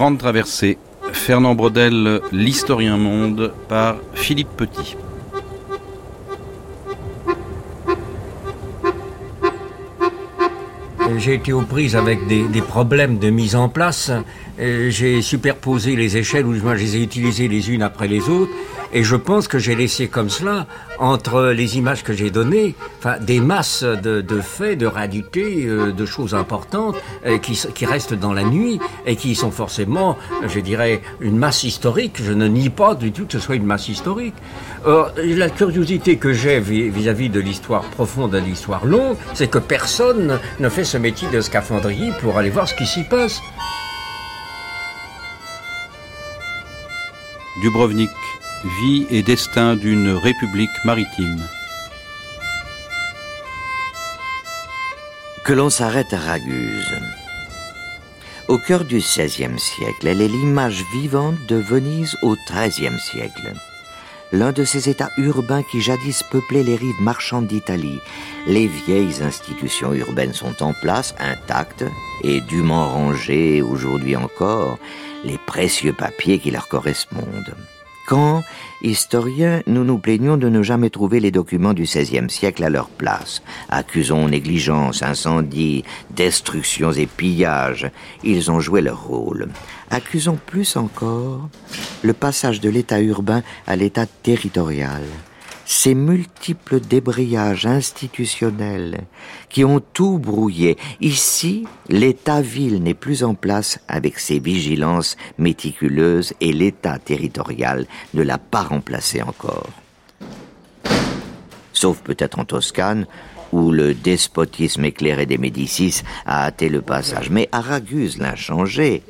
Grande traversée. Fernand Brodel, L'historien monde, par Philippe Petit. J'ai été aux prises avec des, des problèmes de mise en place. Euh, J'ai superposé les échelles, ou je les ai utilisées les unes après les autres. Et je pense que j'ai laissé comme cela, entre les images que j'ai données, enfin, des masses de, faits, de réalités, euh, de choses importantes euh, qui, restent dans la nuit et qui sont forcément, je dirais, une masse historique. Je ne nie pas du tout que ce soit une masse historique. Or, la curiosité que j'ai vis- vis-à-vis de l'histoire profonde et de l'histoire longue, c'est que personne ne fait ce métier de scaphandrier pour aller voir ce qui s'y passe. Dubrovnik, vie et destin d'une république maritime. Que l'on s'arrête à Raguse. Au cœur du XVIe siècle, elle est l'image vivante de Venise au XIIIe siècle. L'un de ces États urbains qui jadis peuplaient les rives marchandes d'Italie. Les vieilles institutions urbaines sont en place, intactes, et dûment rangées aujourd'hui encore, les précieux papiers qui leur correspondent. Quand, historiens, nous nous plaignons de ne jamais trouver les documents du XVIe siècle à leur place, accusons négligence, incendie, destructions et pillages, ils ont joué leur rôle. Accusons plus encore le passage de l'état urbain à l'état territorial, ces multiples débrayages institutionnels qui ont tout brouillé. Ici, l'état-ville n'est plus en place avec ses vigilances méticuleuses et l'état territorial ne l'a pas remplacé encore. Sauf peut-être en Toscane, où le despotisme éclairé des Médicis a hâté le passage. Mais à Raguse l'a changé.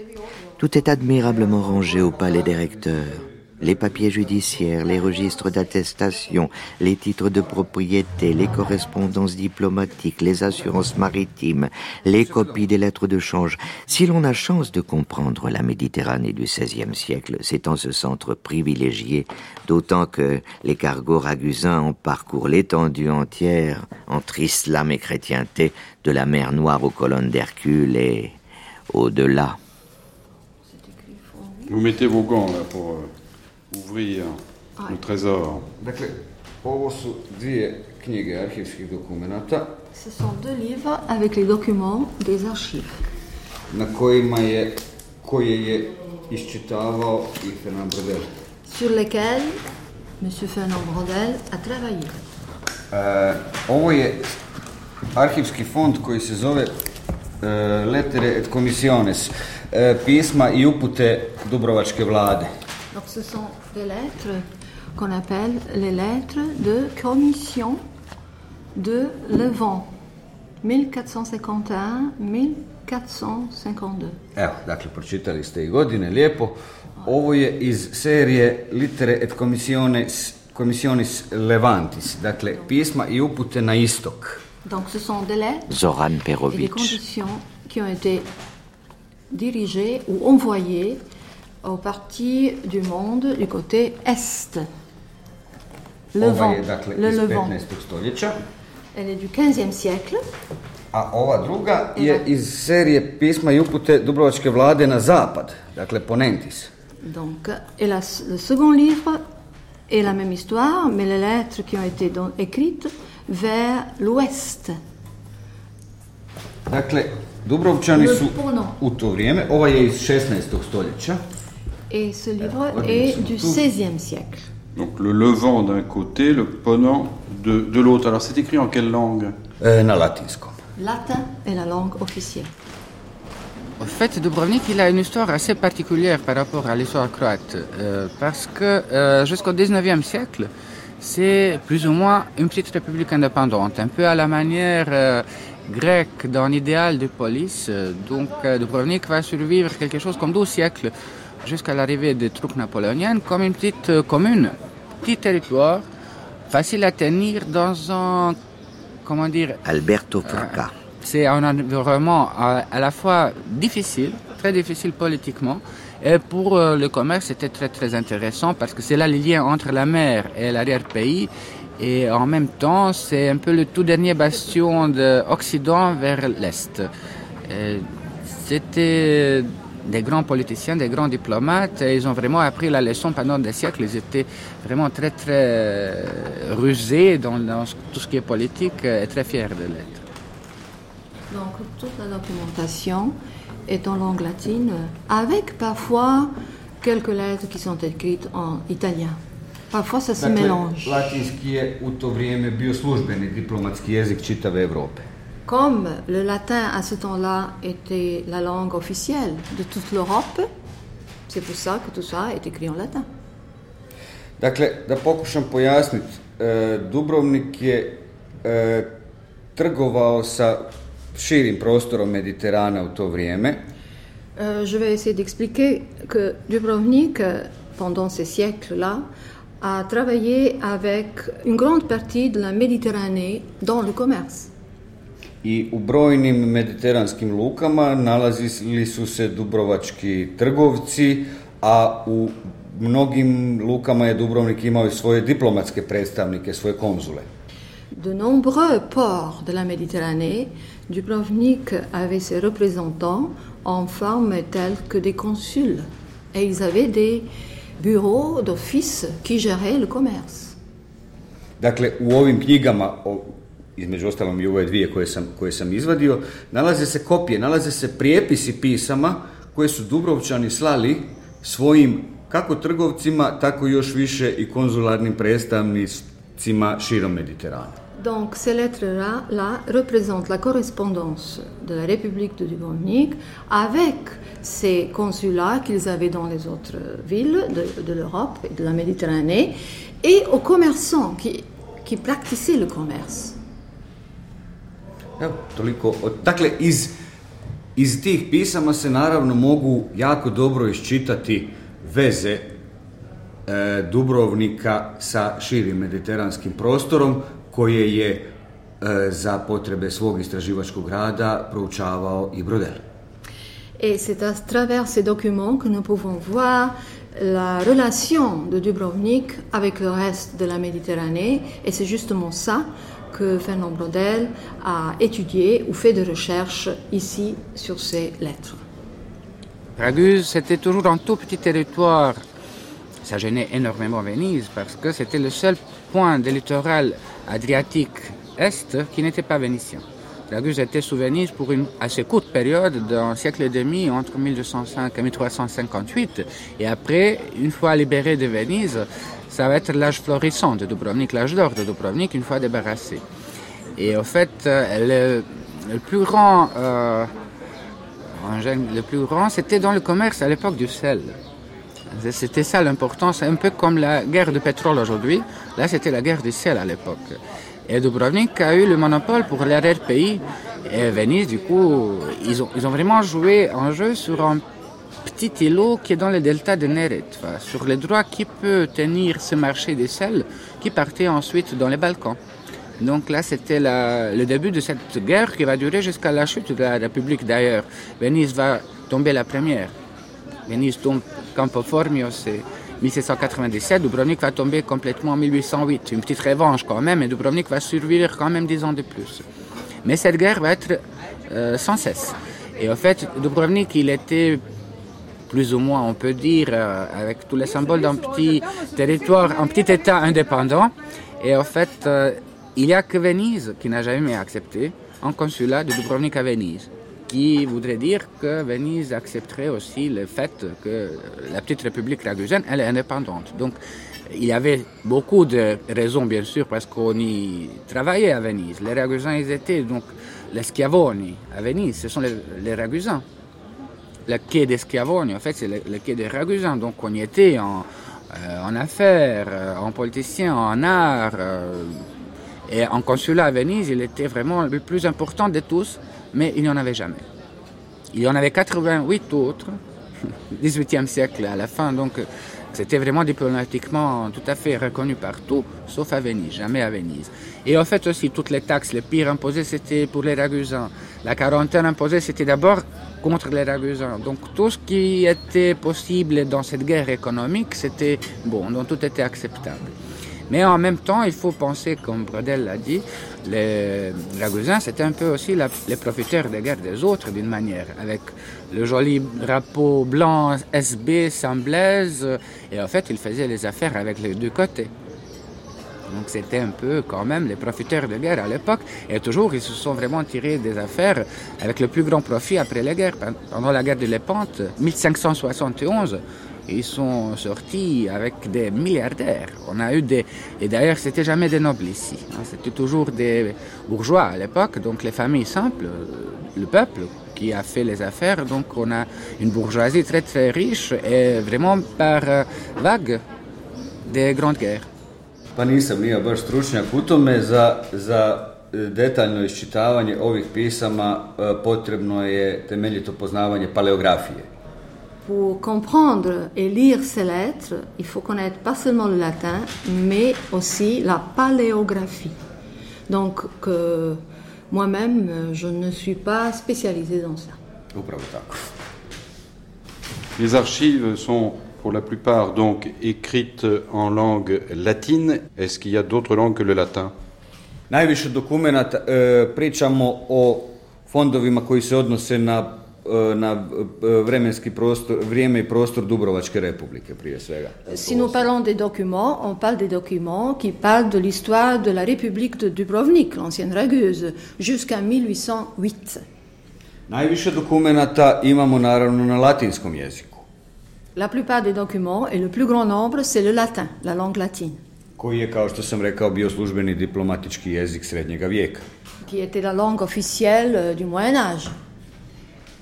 Tout est admirablement rangé au palais des recteurs. Les papiers judiciaires, les registres d'attestation, les titres de propriété, les correspondances diplomatiques, les assurances maritimes, les copies des lettres de change. Si l'on a chance de comprendre la Méditerranée du XVIe siècle, c'est en ce centre privilégié, d'autant que les cargos ragusins en parcourent l'étendue entière entre islam et chrétienté, de la mer Noire aux colonnes d'Hercule et au-delà. Vous mettez vos gants là pour euh, ouvrir le trésor. Dakle, ovo su dvije knjige arhivskih dokumenata Ce sont deux livres avec les documents des archives na kojima je, koje je iščitavao i Fernand Brodel. sur lesquels M. Fernand Brandel a travaillé. E, ovo je arhivski fond koji se zove e, Lettere et Commissiones, e, pisma i upute Dubrovačke vlade. Donc ce sont des lettres qu'on appelle les lettres de commission de Levant, 1451-1452. Evo, dakle, pročitali ste i godine, lijepo. Ovo je iz serije Litere et Commissiones, Commissionis Levantis, dakle, pisma i upute na istok. Donc ce sont des lettres Zoran et des Perovic. conditions qui ont été dirigées ou envoyées aux parties du monde du côté est. Levant, Ova je, dakle, le Levant. 15. stoljeća, Elle est du 15e siècle. a ova druga je iz serije pisma i upute Dubrovačke vlade na zapad, dakle, Ponentis. Donc, et la- le second livre est la même histoire, mais les lettres qui ont été donc écrites vers l'ouest. Dakle, Dubrovčani Le su u to vrijeme, ova je iz 16. stoljeća, Et ce livre est du XVIe siècle. Donc le levant d'un côté, le ponant de, de l'autre. Alors c'est écrit en quelle langue? E, latinskom. Latin est la langue officielle. En fait, Dubrovnik, il a une histoire assez particulière par rapport à l'histoire croate, euh, parce que euh, jusqu'au 19e siècle, c'est plus ou moins une petite république indépendante, un peu à la manière euh, grecque dans l'idéal de police. Euh, Donc euh, Dubrovnik va survivre quelque chose comme 12 siècles jusqu'à l'arrivée des troupes napoléoniennes comme une petite euh, commune, petit territoire, facile à tenir dans un, comment dire, Alberto Furca. c'est un environnement à, à la fois difficile, très difficile politiquement, et pour euh, le commerce c'était très très intéressant parce que c'est là le lien entre la mer et l'arrière-pays, et en même temps c'est un peu le tout dernier bastion de Occident vers l'Est. C'était des grands politiciens, des grands diplomates. Et ils ont vraiment appris la leçon pendant des siècles. Ils étaient vraiment très, très euh, rusés dans, dans tout ce qui est politique et très fiers de l'être. Donc toute la documentation est en langue latine, avec parfois quelques lettres qui sont écrites en italien. Parfois ça se Dakle, mélange. latinski je u to vrijeme bio službeni diplomatski jezik čitave Europe. Comme le latin à ce temps-là était la langue officielle de toute l'Europe, c'est pour ça que tout ça est écrit en latin. Dakle, da pokušam pojasniti, e, Dubrovnik je e, trgovao sa širim prostorom Mediterana u to vrijeme. Euh, je vais essayer d'expliquer que Dubrovnik, pendant ces siècles-là, a travaillé avec une grande partie de la Méditerranée dans le commerce. I u brojnim mediteranskim lukama nalazili su se dubrovački trgovci, a u mnogim lukama je Dubrovnik imao i svoje diplomatske predstavnike, svoje konzule. De nombreux ports de la Méditerranée, Dubrovnik avait ses représentants en forme telle que des consuls. Et ils avaient des bureaux d'office qui géraient le commerce. Dakle, u ovim knjigama, o, između ostalom i ove dvije koje sam, koje sam izvadio, nalaze se kopije, nalaze se prijepisi pisama koje su Dubrovčani slali svojim kako trgovcima, tako još više i konzularnim predstavnicima širom Mediterana. Donc ces lettres-là là, représentent la correspondance de la République de Dubrovnik avec ces consulats qu'ils avaient dans les autres villes de, de l'Europe et de la Méditerranée et aux commerçants qui, qui pratiquaient le commerce. Evo, toliko. se naravno jako dobro iščitati veze e, Dubrovnika sa širim mediteranskim prostorom koje je e, za. Et c'est à travers ces documents que nous pouvons voir la relation de Dubrovnik avec le reste de la Méditerranée. Et c'est justement ça que Fernand Brodel a étudié ou fait des recherches ici sur ces lettres. Raguse, c'était toujours un tout petit territoire. Ça gênait énormément Venise parce que c'était le seul point de littoral adriatique est qui n'était pas vénitien. Raguse était sous Venise pour une assez courte période d'un siècle et demi, entre 1205 et 1358. Et après, une fois libéré de Venise, ça va être l'âge florissant de Dubrovnik, l'âge d'or de Dubrovnik, une fois débarrassé. Et au fait, euh, le, le plus grand euh, le plus grand, c'était dans le commerce à l'époque du sel. C'était ça l'important, c'est un peu comme la guerre de pétrole aujourd'hui. Là, c'était la guerre du sel à l'époque. Et Dubrovnik a eu le monopole pour l'arrière-pays. Et Venise, du coup, ils ont, ils ont vraiment joué un jeu sur un petit îlot qui est dans le delta de Neret, sur les droits qui peut tenir ce marché des sels qui partait ensuite dans les Balkans. Donc là, c'était le début de cette guerre qui va durer jusqu'à la chute de la République d'ailleurs. Venise va tomber la première. Venise tombe Campo Formio, c'est 1797. Dubrovnik va tomber complètement en 1808. Une petite revanche quand même, et Dubrovnik va survivre quand même dix ans de plus. Mais cette guerre va être euh, sans cesse. Et en fait, Dubrovnik, il était plus ou moins, on peut dire, euh, avec tous les symboles d'un petit territoire, un petit État indépendant. Et en fait, euh, il n'y a que Venise qui n'a jamais accepté un consulat de Dubrovnik à Venise, qui voudrait dire que Venise accepterait aussi le fait que la petite République ragusaine, elle est indépendante. Donc, il y avait beaucoup de raisons, bien sûr, parce qu'on y travaillait à Venise. Les Ragusins, ils étaient donc les Schiavoni à Venise, ce sont les, les le quai des Schiavoni, en fait, c'est le, quai des Ragusins. Donc, on y était en, euh, en affaires, euh, en politicien, en art. euh, et en consulat à Venise, il était vraiment le plus important de tous, mais il n'y en avait jamais. Il y en avait 88 autres, 18e siècle à la fin, donc c'était vraiment diplomatiquement tout à fait reconnu partout, sauf à Venise, jamais à Venise. Et en fait aussi, toutes les taxes les pires imposées, c'était pour les Ragusins. La quarantaine imposée, c'était d'abord contre les Ragusins. Donc tout ce qui était possible dans cette guerre économique, c'était bon, donc tout était acceptable. Mais en même temps, il faut penser, comme Brodel l'a dit, les Ragousins, c'était un peu aussi les profiteurs des guerres des autres d'une manière, avec le joli drapeau blanc SB Saint-Blaise, et en fait, ils faisaient les affaires avec les deux côtés. Donc c'était un peu quand même les profiteurs de guerre à l'époque. Et toujours, ils se sont vraiment tirés des affaires avec le plus grand profit après la guerre. Pendant la guerre de Lépante, 1571, ils sont sortis avec des milliardaires. On a eu des... Et d'ailleurs, c'était jamais des nobles ici. Hein. C'était toujours des bourgeois à l'époque, donc les familles simples, le peuple qui a fait les affaires. Donc on a une bourgeoisie très très riche et vraiment par euh, vague des grandes guerres. Pa nisam nije baš stručnjak u tome, za, za e, detaljno iščitavanje ovih pisama e, potrebno je temeljito poznavanje paleografije. Pour comprendre et lire ces lettres, il faut connaître pas seulement le latin, mais aussi la paléographie. Donc, que moi-même, je ne suis pas spécialisée dans ça. Les archives sont pour la plupart donc écrites en langue latine. Est-ce qu'il y a d'autres langues que le latin? Najviše dokumenata e, pričamo o fondovima koji se odnose na e, na e, vremenski prostor, vrijeme i prostor Dubrovačke republike prije svega. Si nous parlons des documents, on parle des documents qui parlent de l'histoire de la République de Dubrovnik, l'ancienne Ragueuse, jusqu'à 1808. Najviše dokumenata imamo naravno na latinskom jeziku. La plupart des documents, et le plus grand nombre, c'est le latin, la langue latine, koji je, kao što sam rekao, bio službeni diplomatički jezik srednjega vijeka. qui était la langue officielle euh, du Moyen Âge.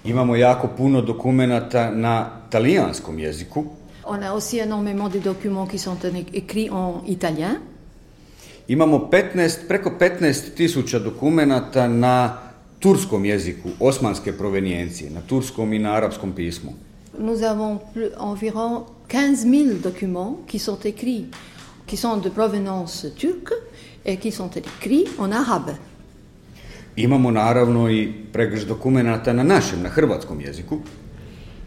Imamo jako puno dokumenata na talijanskom jeziku, On a aussi énormément de documents qui sont écrits en italien. imamo 15, preko 15 tisuća dokumenata na turskom jeziku, osmanske provenijencije, na turskom i na arapskom pismu. Nous avons plus- environ 15 000 documents qui sont écrits, qui sont de provenance turque et qui sont écrits en arabe. Imamo naravno i pregrš dokumenata na našem, na hrvatskom jeziku,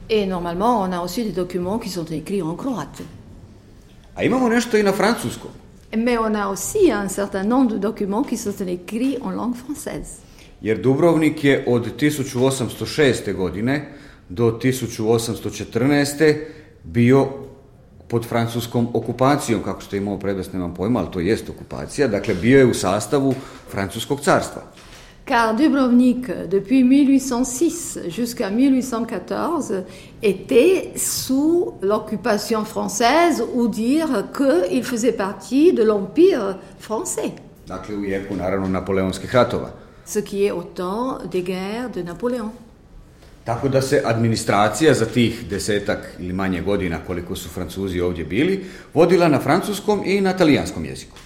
Et normalement, on a aussi des documents qui sont écrits en croate. a imamo nešto i na francuskom. Mais on a aussi un certain nombre de documents qui sont écrits en langue française. Jer Dubrovnik je od 1806. godine do 1814. bio pod francuskom okupacijom, kako ste imao prevest, nemam pojma, ali to jest okupacija, dakle bio je u sastavu francuskog carstva. Car Dubrovnik, depuis 1806 jusqu'à 1814, était sous l'occupation française, ou dire qu'il faisait partie de l'Empire français, Dakle, u jeku, naravno, napoleonskih ratova. ce qui est au temps des guerres de Napoléon. Tako da se administracija za tih desetak ili manje godina koliko su Francuzi ovdje bili, vodila na francuskom i na talijanskom jeziku.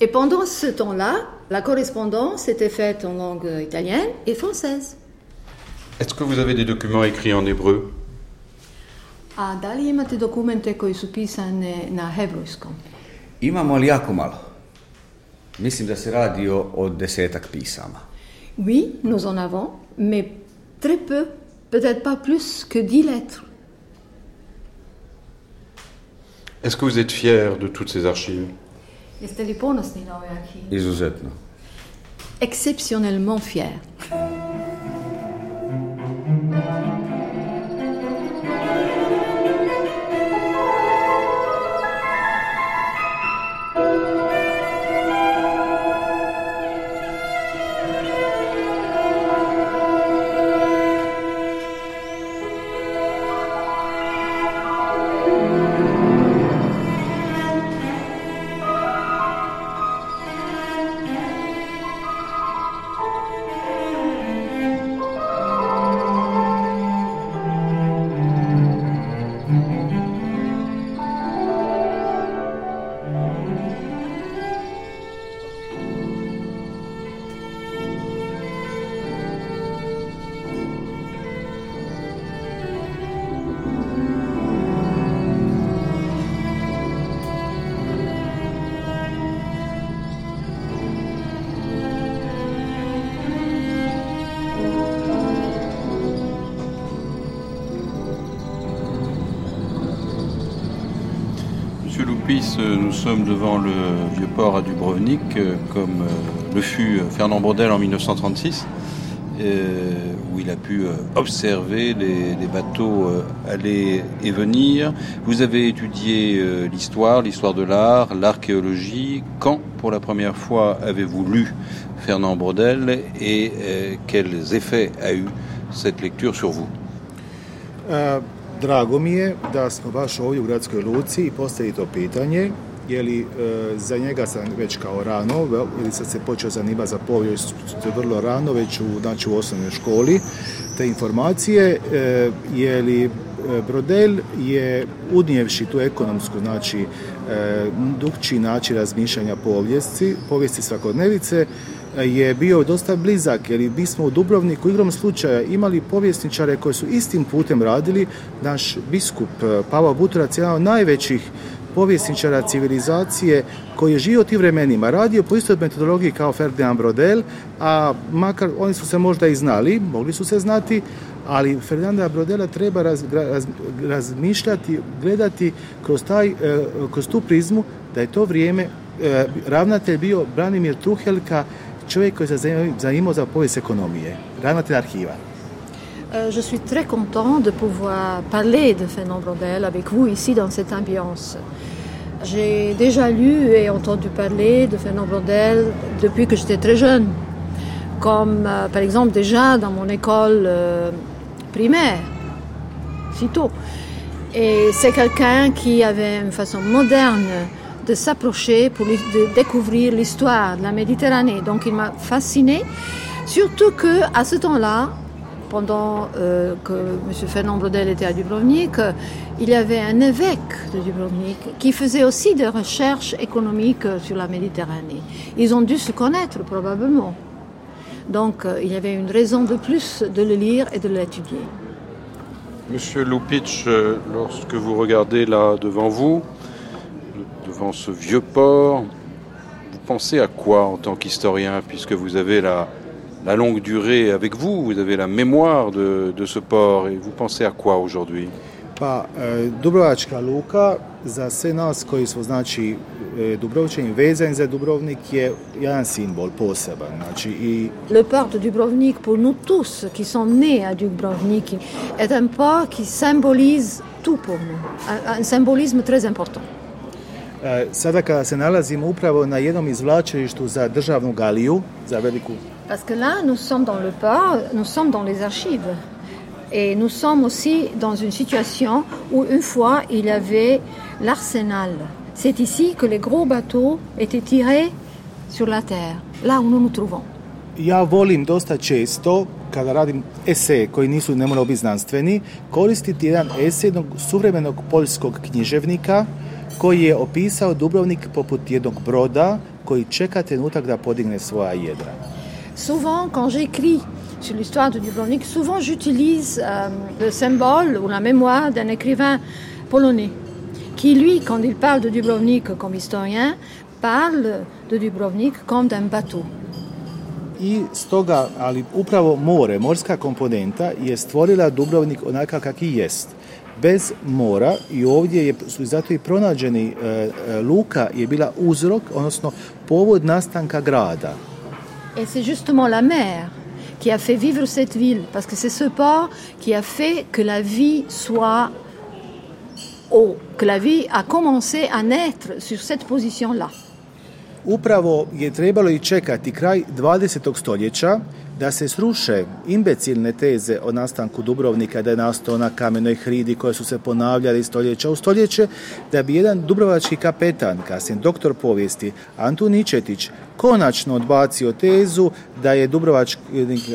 Et pendant ce temps-là, la correspondance était faite en langue italienne et française. Est-ce que vous avez des documents écrits en hébreu? A da li imate dokumente koji su pisane na hebrejskom? Imamo ali jako malo. Mislim da se radi o, o desetak pisama. Oui, nous en avons, mais très peu, peut-être pas plus que dix lettres. Est-ce que vous êtes fier de toutes ces archives? Exceptionnellement fier. Sommes devant le vieux port à Dubrovnik, comme le fut Fernand Brodel en 1936. Euh, où il a pu euh, observer les, bateaux euh, aller et venir. Vous avez étudié l'histoire, l'histoire de l'art, l'archéologie. Quand, pour la première fois, avez-vous lu Fernand Brodel et quels effets a eu cette lecture sur vous? Drago mi je da smo baš ovdje u gradskoj je li e, za njega sam već kao rano, ili sad se počeo zanimati za povijest vrlo rano, već u, znači, u osnovnoj školi, te informacije, e, je li e, Brodel je unijevši tu ekonomsku, znači drugčiji način razmišljanja povijesti, povijesti svakodnevice, je bio dosta blizak jer mi smo u Dubrovniku igrom slučaja imali povjesničare koji su istim putem radili. Naš biskup Pavao Butrac je jedan od najvećih povjesničara civilizacije koji je živio tim vremenima, radio po istoj metodologiji kao Ferdinand Brodel, a makar oni su se možda i znali, mogli su se znati, ali Ferdinanda Brodela treba razmišljati, gledati kroz, taj, e, kroz tu prizmu da je to vrijeme e, ravnatelj bio Branimir Truhelka, čovjek koji se zanimao za povijest ekonomije, ravnatelj arhiva. Euh, je suis très content de pouvoir parler de Fernand Brodel avec vous ici dans cette ambiance. J'ai déjà lu et entendu parler de Fernand Brodel depuis que j'étais très jeune, comme euh, par exemple déjà dans mon école euh, primaire, si tôt. Et c'est quelqu'un qui avait une façon moderne de s'approcher pour découvrir l'histoire de la Méditerranée. Donc il m'a fasciné, surtout que à ce temps-là, pendant euh, que M. Fernand Brodel était à Dubrovnik, il y avait un évêque de Dubrovnik qui faisait aussi des recherches économiques sur la Méditerranée. Ils ont dû se connaître probablement. Donc euh, il y avait une raison de plus de le lire et de l'étudier. Monsieur Lupich, euh, lorsque vous regardez là devant vous, devant ce vieux port, vous pensez à quoi en tant qu'historien, puisque vous avez la, la longue durée avec vous, vous avez la mémoire de, de ce port et vous pensez à quoi aujourd'hui? Pa, e, Dubrovačka luka za sve nas koji smo znači e, Dubrovčani vezani za Dubrovnik je jedan simbol poseban. Znači, i... Le port de Dubrovnik pour nous tous qui sont nés à Dubrovnik est un port qui symbolise tout pour nous. Un, un symbolisme très important. E, sada kada se nalazimo upravo na jednom izvlačilištu za državnu galiju, za veliku Parce que là, nous sommes dans le port, nous sommes dans les archives. Et nous sommes aussi dans une situation où une fois il y avait l'arsenal. C'est ici que les gros bateaux étaient tirés sur la terre, là où nous nous trouvons. Ja volim dosta često, kada radim eseje koji nisu ne moraju biti znanstveni, koristiti jedan esej jednog suvremenog poljskog književnika koji je opisao Dubrovnik poput jednog broda koji čeka trenutak da podigne svoja jedra. Souvent, quand j'écris sur l'histoire de Dubrovnik, souvent j'utilise euh, le symbole ou la mémoire d'un écrivain polonais qui, lui, quand il parle de Dubrovnik comme historien, parle de Dubrovnik comme d'un bateau. I stoga, ali upravo more, morska komponenta je stvorila Dubrovnik onakav kaki jest. Bez mora i ovdje je, su zato i pronađeni e, e, luka je bila uzrok, odnosno povod nastanka grada. Et c'est justement la mer qui a fait vivre cette ville, parce que c'est ce port qui a fait que la vie soit haut, que la vie a commencé à naître sur cette position-là. Upravo je trebalo i čekati kraj 20. stoljeća da se sruše imbecilne teze o nastanku Dubrovnika, da je nastao na kamenoj hridi koje su se ponavljali stoljeća u stoljeće, da bi jedan dubrovački kapetan, kasnije doktor povijesti, Antun Ničetić, konačno odbacio tezu da je Dubrovačka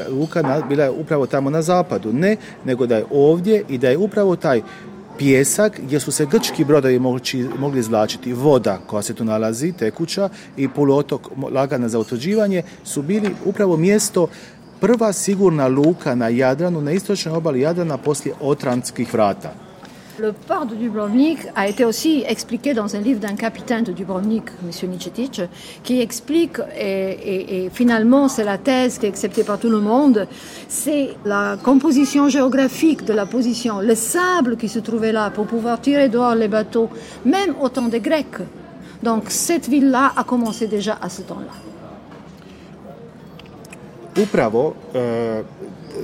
luka bila upravo tamo na zapadu. Ne, nego da je ovdje i da je upravo taj pijesak gdje su se grčki brodovi mogli, izvlačiti, voda koja se tu nalazi, tekuća i poluotok lagana za utvrđivanje su bili upravo mjesto prva sigurna luka na Jadranu, na istočnoj obali Jadrana poslije Otranskih vrata. Le port de Dubrovnik a été aussi expliqué dans un livre d'un capitaine de Dubrovnik, M. Nicetic, qui explique, et, finalement c'est la thèse qui est acceptée par tout le monde, c'est la composition géographique de la position, le sable qui se trouvait là pour pouvoir tirer dehors les bateaux, même au temps des Grecs. Donc cette ville-là a commencé déjà à ce temps-là. Upravo, euh,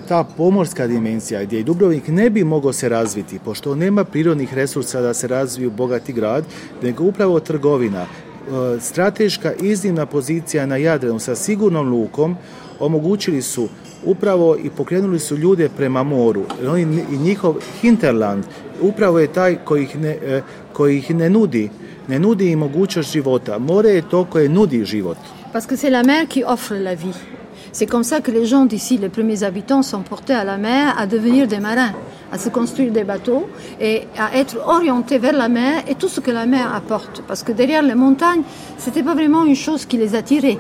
ta pomorska dimenzija gdje i Dubrovnik ne bi mogao se razviti, pošto nema prirodnih resursa da se razviju bogati grad, nego upravo trgovina, e, strateška iznimna pozicija na Jadranu sa sigurnom lukom omogućili su upravo i pokrenuli su ljude prema moru. Oni, I njihov hinterland upravo je taj koji ih ne, e, koji ih ne nudi, ne nudi im mogućnost života. More je to koje nudi život. Parce que c'est la mer qui offre la vie. C'est comme ça que les gens d'ici, les premiers habitants, sont portés à la mer à devenir des marins, à se construire des bateaux et à être orientés vers la mer et tout ce que la mer apporte. Parce que derrière les montagnes, c'était pas vraiment une chose qui les attirait.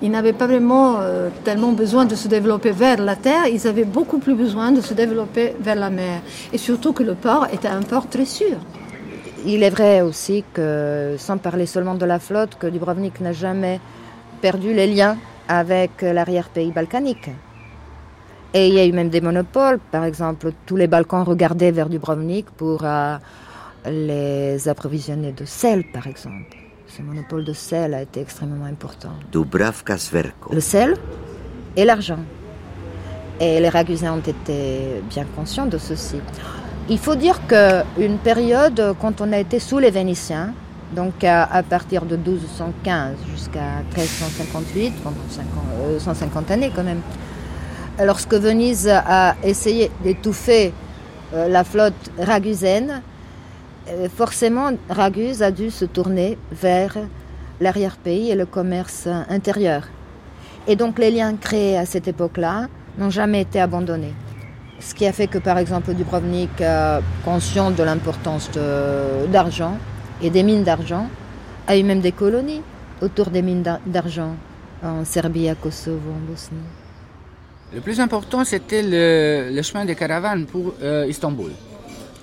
Ils n'avaient pas vraiment euh, tellement besoin de se développer vers la terre, ils avaient beaucoup plus besoin de se développer vers la mer. Et surtout que le port était un port très sûr. Il est vrai aussi que, sans parler seulement de la flotte, que Dubrovnik n'a jamais perdu les liens avec l'arrière-pays balkanique. Et il y a eu même des monopoles, par exemple, tous les Balkans regardaient vers Dubrovnik pour euh, les approvisionner de sel, par exemple. Ce monopole de sel a été extrêmement important. Dubravka Le sel et l'argent. Et les Ragusiens ont été bien conscients de ceci. Il faut dire qu'une période, quand on a été sous les Vénitiens, donc à, partir de 1215 jusqu'à 1358, pendant 150 euh, années quand même. Lorsque Venise a essayé d'étouffer euh, la flotte ragusaine, euh, forcément Raguse a dû se tourner vers l'arrière-pays et le commerce intérieur. Et donc les liens créés à cette époque-là n'ont jamais été abandonnés. Ce qui a fait que par exemple Dubrovnik, conscient de l'importance d'argent, et des mines d'argent, a eu même des colonies autour des mines d'argent en Serbie, à Kosovo, en Bosnie. Le plus important, c'était le, chemin des caravanes pour euh, Istanbul,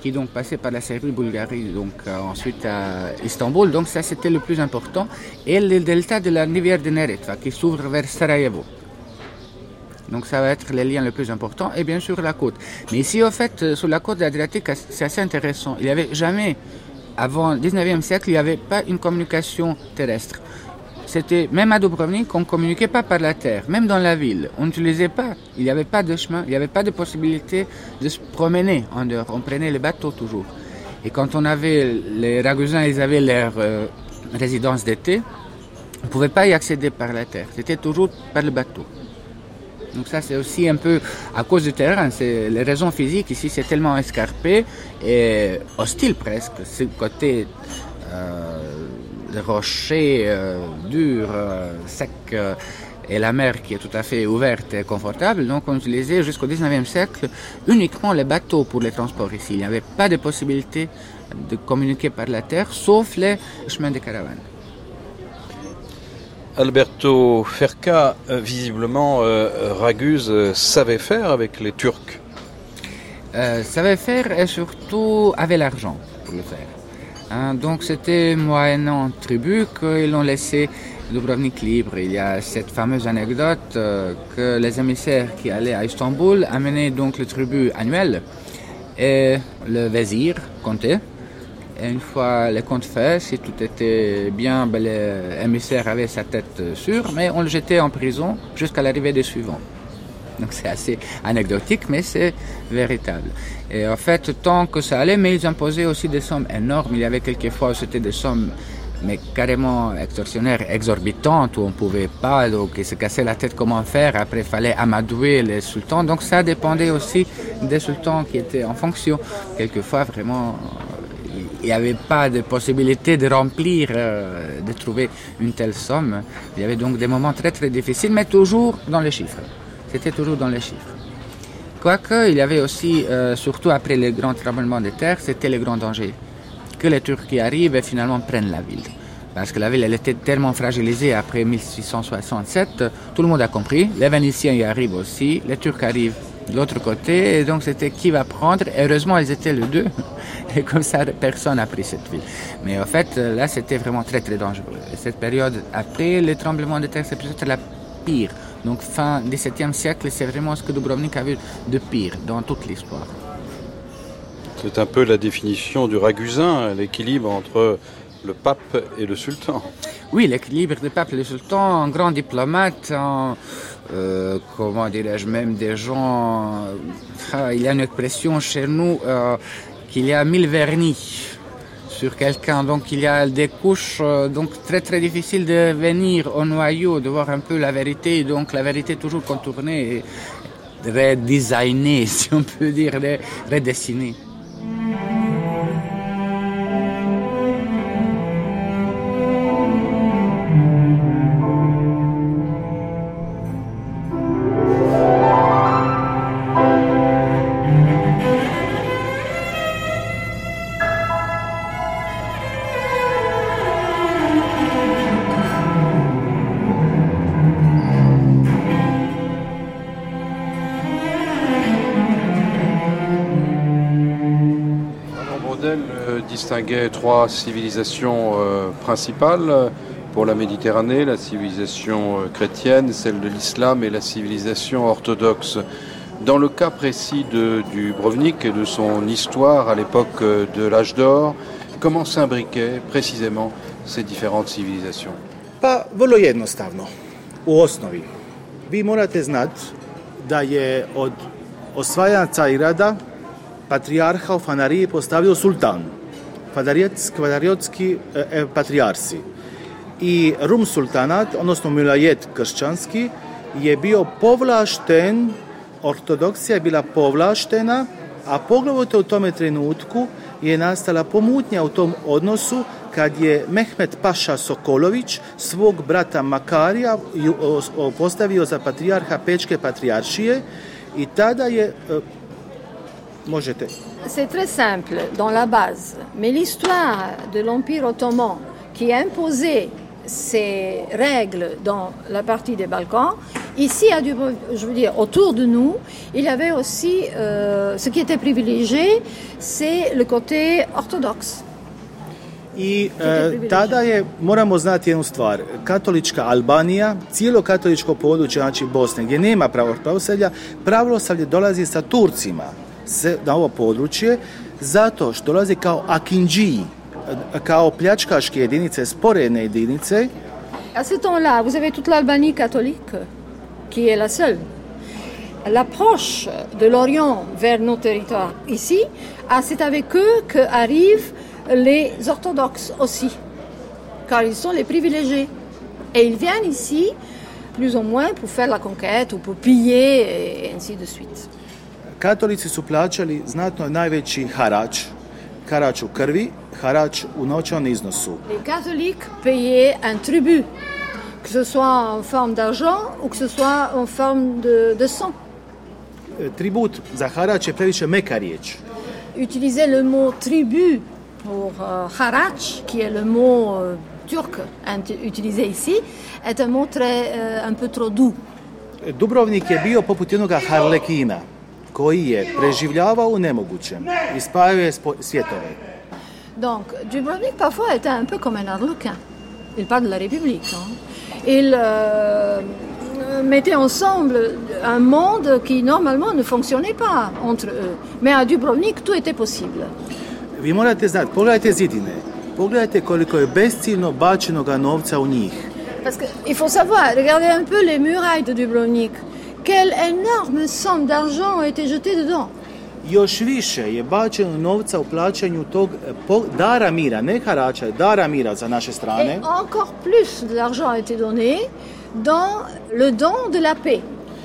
qui donc passait par la Serbie, Bulgarie, donc euh, ensuite à Istanbul. Donc ça, c'était le plus important. Et le delta de la rivière de Neretva, qui s'ouvre vers Sarajevo. Donc ça va être les liens les plus importants. Et bien sûr la côte. Mais ici, au fait, euh, sur la côte adriatique, c'est assez intéressant. Il n'y avait jamais avant le 19e siècle, il n'y avait pas une communication terrestre. C'était même à Dubrovnik, on ne communiquait pas par la terre, même dans la ville. On n'utilisait pas, il n'y avait pas de chemin, il n'y avait pas de possibilité de se promener en dehors. On prenait les bateaux toujours. Et quand on avait les Ragusins, ils avaient leur euh, résidence d'été, on ne pouvait pas y accéder par la terre. C'était toujours par le bateau. Donc ça, c'est aussi un peu à cause du terrain. C'est les raisons physiques ici, c'est tellement escarpé et hostile presque. Ce côté euh, rochers euh, euh, euh, et la mer qui est tout à fait ouverte et confortable. Donc on utilisait jusqu'au 19e siècle uniquement les bateaux pour les transports ici. Il n'y avait pas de possibilité de communiquer par la terre, sauf les chemins de caravanes. Alberto Ferca, euh, visiblement, euh, Raguse euh, savait faire avec les Turcs. savait faire et surtout avait l'argent pour le faire. Hein, donc c'était moyennant tribut qu'ils l'ont laissé Dubrovnik libre. Il y a cette fameuse anecdote que les émissaires qui allaient à Istanbul amenaient donc le tribut annuel et le vizir comptait et une fois les comptes faits, si tout était bien, ben, l'émissaire avait sa tête sûre, mais on le jetait en prison jusqu'à l'arrivée des suivants. Donc c'est assez anecdotique, mais c'est véritable. Et en fait, tant que ça allait, mais ils imposaient aussi des sommes énormes. Il y avait quelques fois où c'était des sommes mais carrément extorsionnaires, exorbitantes, où on ne pouvait pas, donc ils se cassaient la tête comment faire. Après, il fallait amadouer les sultans. Donc ça dépendait aussi des sultans qui étaient en fonction. Quelquefois, vraiment, il n'y avait pas de possibilité de remplir, euh, de trouver une telle somme. Il y avait donc des moments très très difficiles, mais toujours dans les chiffres. C'était toujours dans les chiffres. Quoique, il y avait aussi, euh, surtout après les grands tremblements de terre, c'était le grand danger. Que les Turcs qui arrivent et finalement prennent la ville. Parce que la ville, elle était tellement fragilisée après 1667, tout le monde a compris. Les Vénitiens y arrivent aussi, les Turcs arrivent de l'autre côté. Et donc c'était qui va prendre. Heureusement, ils étaient les deux. Et comme ça, personne n'a pris cette ville. Mais en fait, là, c'était vraiment très très dangereux. Et cette période après le tremblement de terre, c'est peut-être la pire. Donc fin 17e siècle, c'est vraiment ce que Dubrovnik a vu de pire dans toute l'histoire. C'est un peu la définition du ragusin, l'équilibre entre le pape et le sultan. Oui, l'équilibre du pape et le sultan, un grand diplomate, un, euh, comment dirais-je, même des gens. Euh, il y a une expression chez nous euh, qu'il y a mille vernis sur quelqu'un. Donc il y a des couches donc très très difficiles de venir au noyau, de voir un peu la vérité. Donc la vérité toujours contournée et redesignée, si on peut dire, redessinée. Trois civilisations euh, principales pour la Méditerranée, la civilisation euh, chrétienne, celle de l'islam et la civilisation orthodoxe. Dans le cas précis de, du Brovnik et de son histoire à l'époque euh, de l'âge d'or, comment s'imbriquaient précisément ces différentes civilisations? Pa vrlo jednostavno, u osnovi. Vi morate znati da je od osvajanja Cajrada patrijarha u Fanariji postavio sultan. Kvadariotski e, e, patrijarsi. I Rum sultanat, odnosno Milajet kršćanski, je bio povlašten, ortodoksija je bila povlaštena, a poglavito u tome trenutku je nastala pomutnja u tom odnosu kad je Mehmet Paša Sokolović svog brata Makarija postavio za patrijarha Pečke patrijaršije i tada je e, C'est très simple dans la base, mais l'histoire de l'Empire ottoman qui imposait ces règles dans la partie des Balkans, ici, je veux dire, autour de nous, il y avait aussi euh, ce qui était privilégié, c'est le côté orthodoxe. I e, tada je, moramo znati jednu stvar, katolička Albanija, cijelo katoličko područje, znači Bosne, gdje nema pravoslavlja, pravoslavlje dolazi sa Turcima. Na ovo područje zato što dolazi kao akinji, kao pljačkaške jedinice, sporedne jedinice. À ce temps-là, vous avez toute l'Albanie catholique, qui est la seule. L'approche de l'Orient vers nos territoires ici, ah, c'est avec eux qu'arrivent les orthodoxes aussi, car ils sont les privilégiés. Et ils viennent ici, plus ou moins, pour faire la conquête ou pour piller, et ainsi de suite. Katolici su plaćali znatno najveći harač, harač u krvi, harač u novčanom iznosu. Les catholiques payaient un tribut, que ce soit en forme d'argent ou que ce soit en forme de, de sang. E, tribut za harač je previše meka riječ. Utiliser le mot tribut pour uh, harač, qui est le mot uh, turc utilisé ici, est un mot très, uh, un peu trop doux. Dubrovnik je bio poput jednog harlekina koji je preživljavao u nemogućem i spajao je svjetove. Donc, Dubrovnik parfois était un peu comme un arlequin. Il parle de la République. Hein. Il euh, mettait ensemble un monde qui normalement ne fonctionnait pas entre eux. Mais à Dubrovnik, tout était possible. Vi morate znati, pogledajte zidine, pogledajte koliko je besciljno bačenoga novca u njih. Parce que, il faut savoir, regardez un peu les murailles de Dubrovnik. Quelle énorme somme d'argent a été jetée dedans. Još više je bačeno novca u plaćanju tog dara mira, ne harača, dara mira za naše strane. Et encore plus d'argent a été donné dans le don de la paix.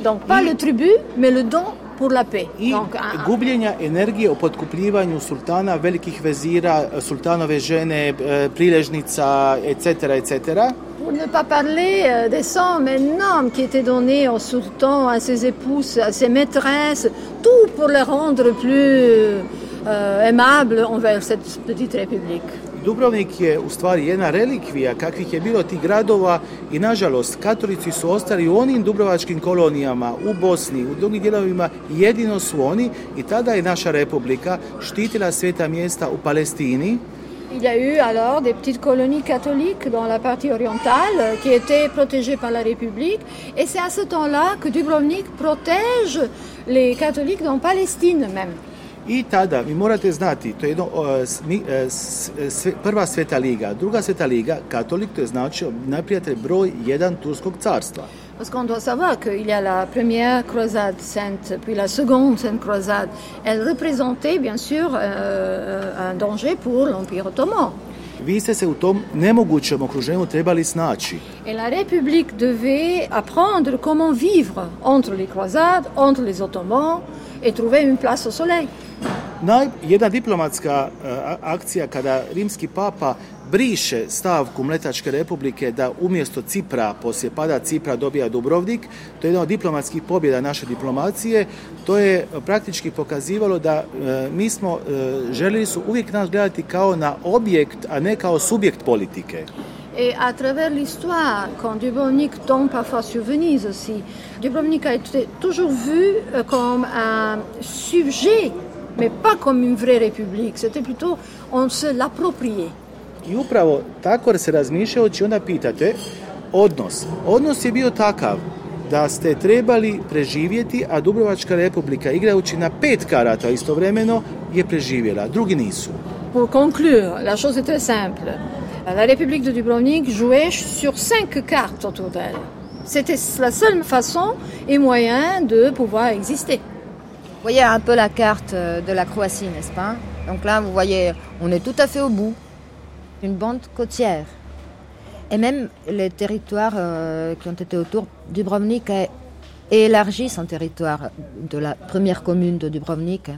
Donc pas I, le tribut, mais le don pour la paix. I Donc, un... gubljenja energije o potkupljivanju sultana, velikih vezira, sultanove žene, priležnica, etc., etc. Pour ne pas parler euh, des sommes énormes qui étaient données au sultan, à ses épouses, à ses maîtresses, tout pour les rendre plus euh, aimables envers cette petite république. Dubrovnik je u stvari jedna relikvija kakvih je bilo tih gradova i nažalost katolici su ostali u onim dubrovačkim kolonijama u Bosni, u drugim dijelovima jedino su oni i tada je naša republika štitila sveta mjesta u Palestini Il y a eu alors des petites colonies catholiques dans la partie orientale qui étaient protégées par la République. Et c'est à ce temps-là que Dubrovnik protège les catholiques dans Palestine même. I tada, vi morate znati, to je jedno, sve, prva sveta liga, druga sveta liga, katolik, to je znači neprijatelj broj jedan Turskog carstva. Parce qu'on doit savoir qu'il y a la première croisade sainte, puis la seconde sainte croisade. Elle représentait bien sûr euh, un danger pour l'Empire ottoman. Vi ste se u tom nemogućem okruženju trebali snaći. Et la République devait apprendre comment vivre entre les croisades, entre les Ottomans et trouver une place au soleil. Naj, jedna diplomatska uh, akcija kada rimski papa briše stavku Mletačke republike da umjesto Cipra, poslije pada Cipra dobija Dubrovnik, to je jedna od diplomatskih pobjeda naše diplomacije, to je praktički pokazivalo da e, mi smo, e, željeli su uvijek nas gledati kao na objekt, a ne kao subjekt politike. Et à travers l'histoire, quand Dubrovnik tombe parfois sur Venise aussi, Dubrovnik a été toujours vu euh, comme un sujet, mais pas comme une vraie république. C'était plutôt, on se l'appropriait. I upravo tako se razmišljajući onda pitate odnos. Odnos je bio takav da ste trebali preživjeti, a Dubrovačka republika igrajući na pet karata istovremeno je preživjela, drugi nisu. Pour conclure, la chose est très simple. La République de Dubrovnik jouait sur cinq cartes autour d'elle. C'était la seule façon et moyen de pouvoir exister. Vous voyez un peu la carte de la Croatie, n'est-ce pas? Donc là, vous voyez, on est tout à fait au bout. Une bande côtière. Et même les territoires euh, qui ont été autour, Dubrovnik a élargi son territoire de la première commune de Dubrovnik,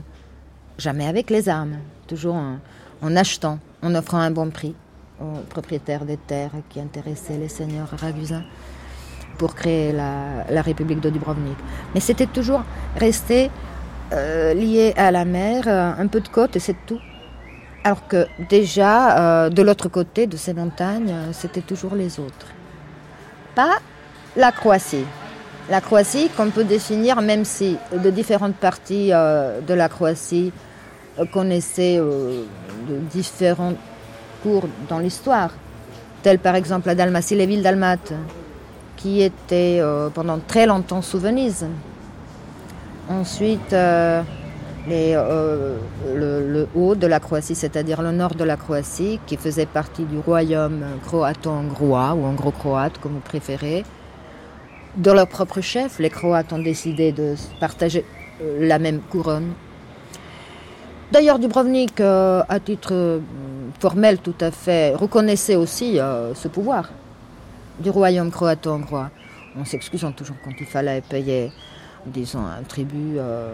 jamais avec les armes, toujours en, en achetant, en offrant un bon prix aux propriétaires des terres qui intéressaient les seigneurs ragusins pour créer la, la République de Dubrovnik. Mais c'était toujours resté euh, lié à la mer, euh, un peu de côte et c'est tout. Alors que déjà, euh, de l'autre côté de ces montagnes, euh, c'était toujours les autres. Pas la Croatie. La Croatie qu'on peut définir, même si de différentes parties de la Croatie connaissaient de différents cours dans l'histoire, telles par exemple la Dalmatie, les villes dalmates, qui étaient pendant très longtemps sous Venise. Ensuite, euh, euh, le, haut de la Croatie, c'est-à-dire le nord de la Croatie, qui faisait partie du royaume croato-hongrois ou hongro-croate, comme vous préférez. De leur propre chef, les Croates ont décidé de partager euh, la même couronne. D'ailleurs, Dubrovnik, à titre formel tout à fait, reconnaissait aussi ce pouvoir du royaume croato-hongrois. On s'excusant toujours quand il fallait payer, disons, un tribut. Euh,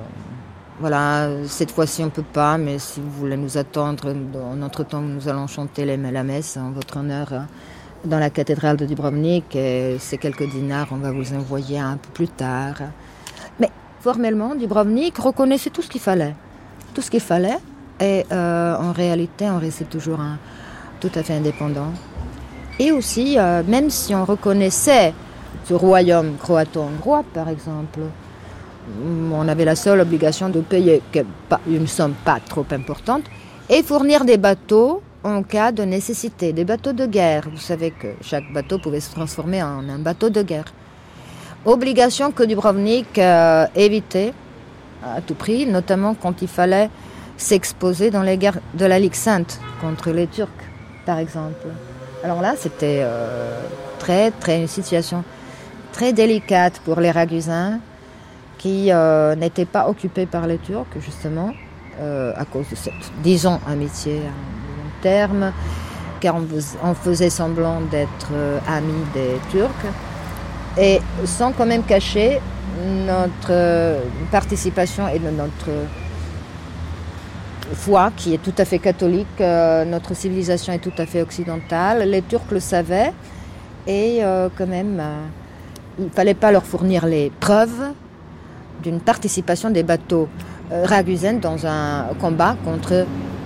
voilà, cette fois-ci on peut pas, mais si vous voulez nous attendre, en entre-temps nous allons chanter la messe en votre honneur hein, dans la cathédrale de Dubrovnik. Et ces quelques dinars, on va vous envoyer un peu plus tard. Mais formellement, Dubrovnik reconnaissait tout ce qu'il fallait. Tout ce qu'il fallait. Et euh, en réalité, on restait toujours tout à fait indépendant. Et aussi, euh, même si on reconnaissait ce royaume croato-hongrois, par exemple, on avait la seule obligation de payer une somme pas trop importante et fournir des bateaux en cas de nécessité, des bateaux de guerre. Vous savez que chaque bateau pouvait se transformer en un bateau de guerre. Obligation que Dubrovnik euh, évitait à tout prix, notamment quand il fallait s'exposer dans les guerres de la Ligue Sainte contre les Turcs, par exemple. Alors là, c'était euh, une situation très délicate pour les Ragusins qui euh, n'étaient pas occupés par les Turcs, justement, euh, à cause de cette, disons, amitié à long terme, car on, faisait semblant d'être euh, amis des Turcs, et sans quand même cacher notre participation et notre foi qui est tout à fait catholique, euh, notre civilisation est tout à fait occidentale, les Turcs le savaient, et euh, quand même, euh, il ne fallait pas leur fournir les preuves d'une participation des bateaux euh, dans un combat contre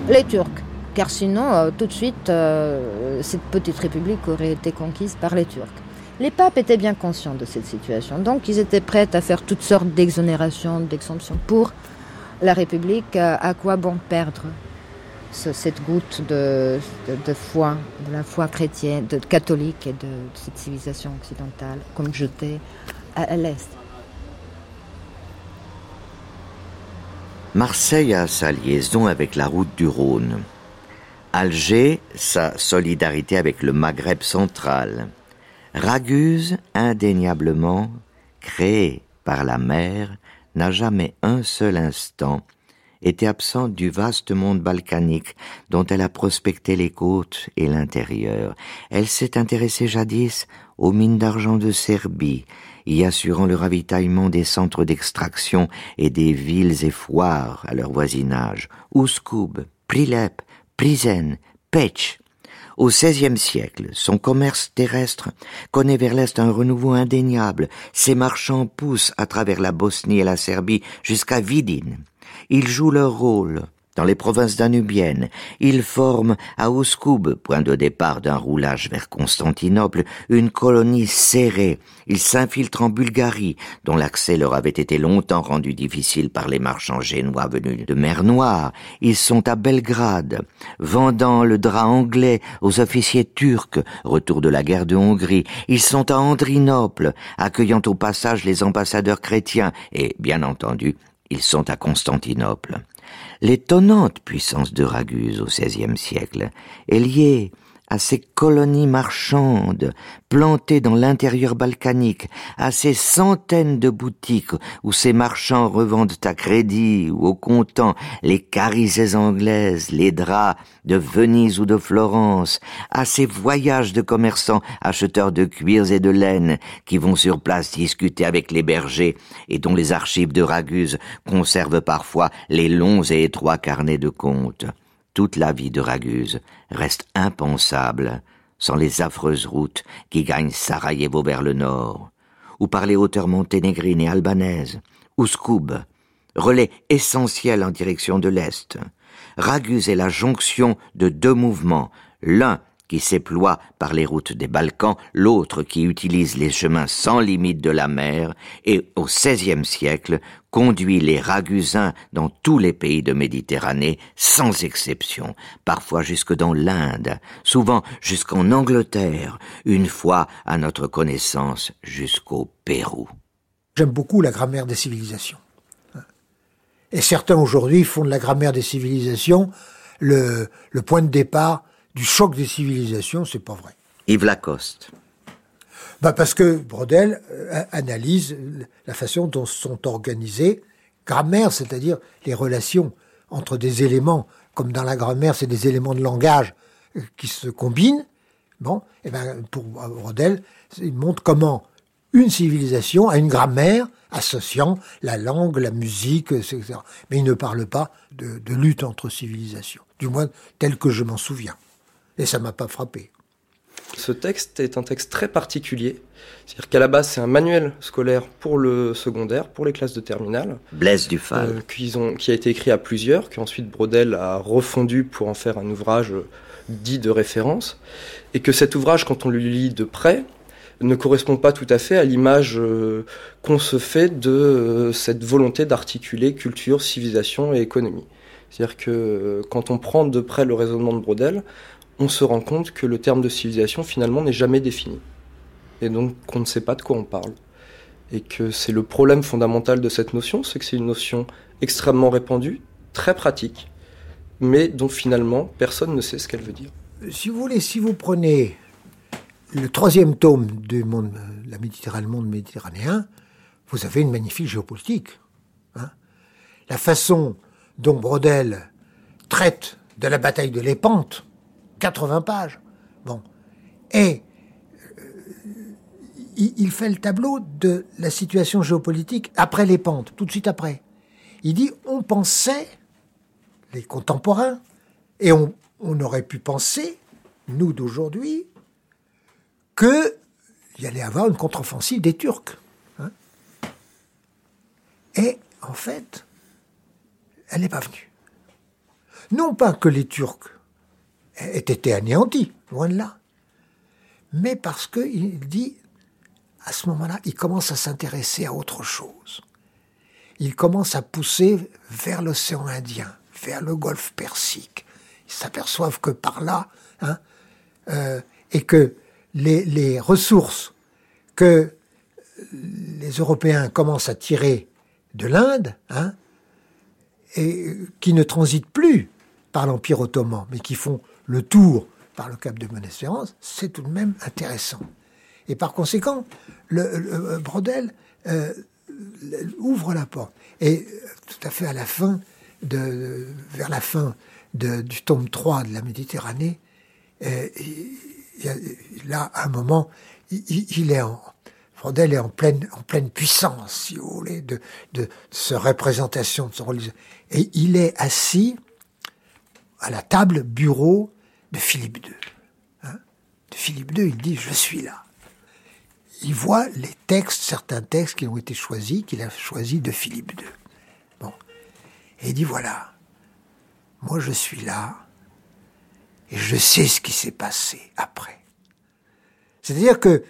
les Turcs. car sinon, euh, tout de suite, euh, cette petite république aurait été conquise par les Turcs. Les papes étaient bien conscients de cette situation, donc ils étaient prêts à faire toutes sortes d'exonérations, d'exemptions pour la République. À quoi bon perdre cette goutte de, foi, de la foi chrétienne, de catholique et de, cette civilisation occidentale comme jetée à l'Est? Marseille a sa liaison avec la route du Rhône. Alger, sa solidarité avec le Maghreb central. Raguse, indéniablement, créée par la mer, n'a jamais un seul instant été absente du vaste monde balkanique dont elle a prospecté les côtes et l'intérieur. Elle s'est intéressée jadis aux mines d'argent de Serbie, y assurant le ravitaillement des centres d'extraction et des villes et foires à leur voisinage, Ouskoub, Prilep, Prizen, Pech. Au XVIe siècle, son commerce terrestre connaît vers l'est un renouveau indéniable. Ses marchands poussent à travers la Bosnie et la Serbie jusqu'à Vidin. Ils jouent leur rôle dans les provinces danubiennes. Ils forment à Ouskoub, point de départ d'un roulage vers Constantinople, une colonie serrée. Ils s'infiltrent en Bulgarie, dont l'accès leur avait été longtemps rendu difficile par les marchands génois venus de mer Noire. Ils sont à Belgrade, vendant le drap anglais aux officiers turcs, retour de la guerre de Hongrie. Ils sont à Andrinople, accueillant au passage les ambassadeurs chrétiens, et, bien entendu, ils sont à Constantinople. L'étonnante puissance de Raguse au XVIe siècle est liée à ces colonies marchandes plantées dans l'intérieur balkanique, à ces centaines de boutiques où ces marchands revendent à crédit ou au comptant les carisées anglaises, les draps de Venise ou de Florence, à ces voyages de commerçants acheteurs de cuirs et de laine qui vont sur place discuter avec les bergers et dont les archives de Raguse conservent parfois les longs et étroits carnets de comptes toute la vie de Raguse reste impensable sans les affreuses routes qui gagnent Sarajevo vers le nord, ou par les hauteurs monténégrines et albanaises, ou Scoub, relais essentiel en direction de l'Est. Raguse est la jonction de deux mouvements, l'un qui s'éploie par les routes des Balkans, l'autre qui utilise les chemins sans limite de la mer, et au XVIe siècle conduit les Ragusins dans tous les pays de Méditerranée, sans exception, parfois jusque dans l'Inde, souvent jusqu'en Angleterre, une fois, à notre connaissance, jusqu'au Pérou. J'aime beaucoup la grammaire des civilisations. Et certains aujourd'hui font de la grammaire des civilisations le, le point de départ du choc des civilisations, c'est pas vrai. Yves Lacoste. Bah parce que Brodel euh, analyse la façon dont sont organisées grammaire, c'est-à-dire les relations entre des éléments, comme dans la grammaire, c'est des éléments de langage euh, qui se combinent. Bon, et ben pour Brodel, il montre comment une civilisation a une grammaire associant la langue, la musique, etc. Mais il ne parle pas de, de lutte entre civilisations, du moins tel que je m'en souviens. Et ça m'a pas frappé. Ce texte est un texte très particulier. C'est-à-dire qu'à la base, c'est un manuel scolaire pour le secondaire, pour les classes de terminale. Blaise Dufal. Euh, ont, qui a été écrit à plusieurs, qu'ensuite Brodel a refondu pour en faire un ouvrage dit de référence. Et que cet ouvrage, quand on le lit de près, ne correspond pas tout à fait à l'image euh, qu'on se fait de euh, cette volonté d'articuler culture, civilisation et économie. C'est-à-dire que euh, quand on prend de près le raisonnement de Brodel, on se rend compte que le terme de civilisation finalement n'est jamais défini. Et donc qu'on ne sait pas de quoi on parle. Et que c'est le problème fondamental de cette notion, c'est que c'est une notion extrêmement répandue, très pratique, mais dont finalement personne ne sait ce qu'elle veut dire. Si vous voulez, si vous prenez le troisième tome du monde, la Méditerranée, monde méditerranéen, vous avez une magnifique géopolitique. Hein. la façon dont Brodel traite de la bataille de Lépante, 80 pages. Bon. Et euh, il, fait le tableau de la situation géopolitique après les pentes, tout de suite après. Il dit on pensait, les contemporains, et on, aurait pu penser, nous d'aujourd'hui, qu'il y allait avoir une contre-offensive des Turcs. Hein. et en fait, elle n'est pas venue. Non pas que les Turcs ait été anéanti, loin de là. Mais parce qu'il dit, à ce moment-là, il commence à s'intéresser à autre chose. Il commence à pousser vers l'océan Indien, vers le golfe Persique. Ils s'aperçoivent que par là, hein, euh, et que les, les ressources que les Européens commencent à tirer de l'Inde, hein, et qui ne transitent plus par l'Empire ottoman, mais qui font le tour par le cap de Bonne-Espérance, c'est tout de même intéressant. Et par conséquent, le, Brodel euh, ouvre la porte. Et euh, tout à fait à la fin, de, vers la fin du tome 3 de la Méditerranée, euh, il, a un moment, il, est en, Brodel est en pleine, en pleine puissance, si vous voulez, de, de, sa représentation de son religion. Et il est assis à la table bureau de Philippe II. Hein. de Philippe II, il dit Je suis là. Il voit les textes, certains textes qui ont été choisis, qu'il a choisis de Philippe II. Bon. Et il dit Voilà, moi je suis là, et je sais ce qui s'est passé après. C'est-à-dire que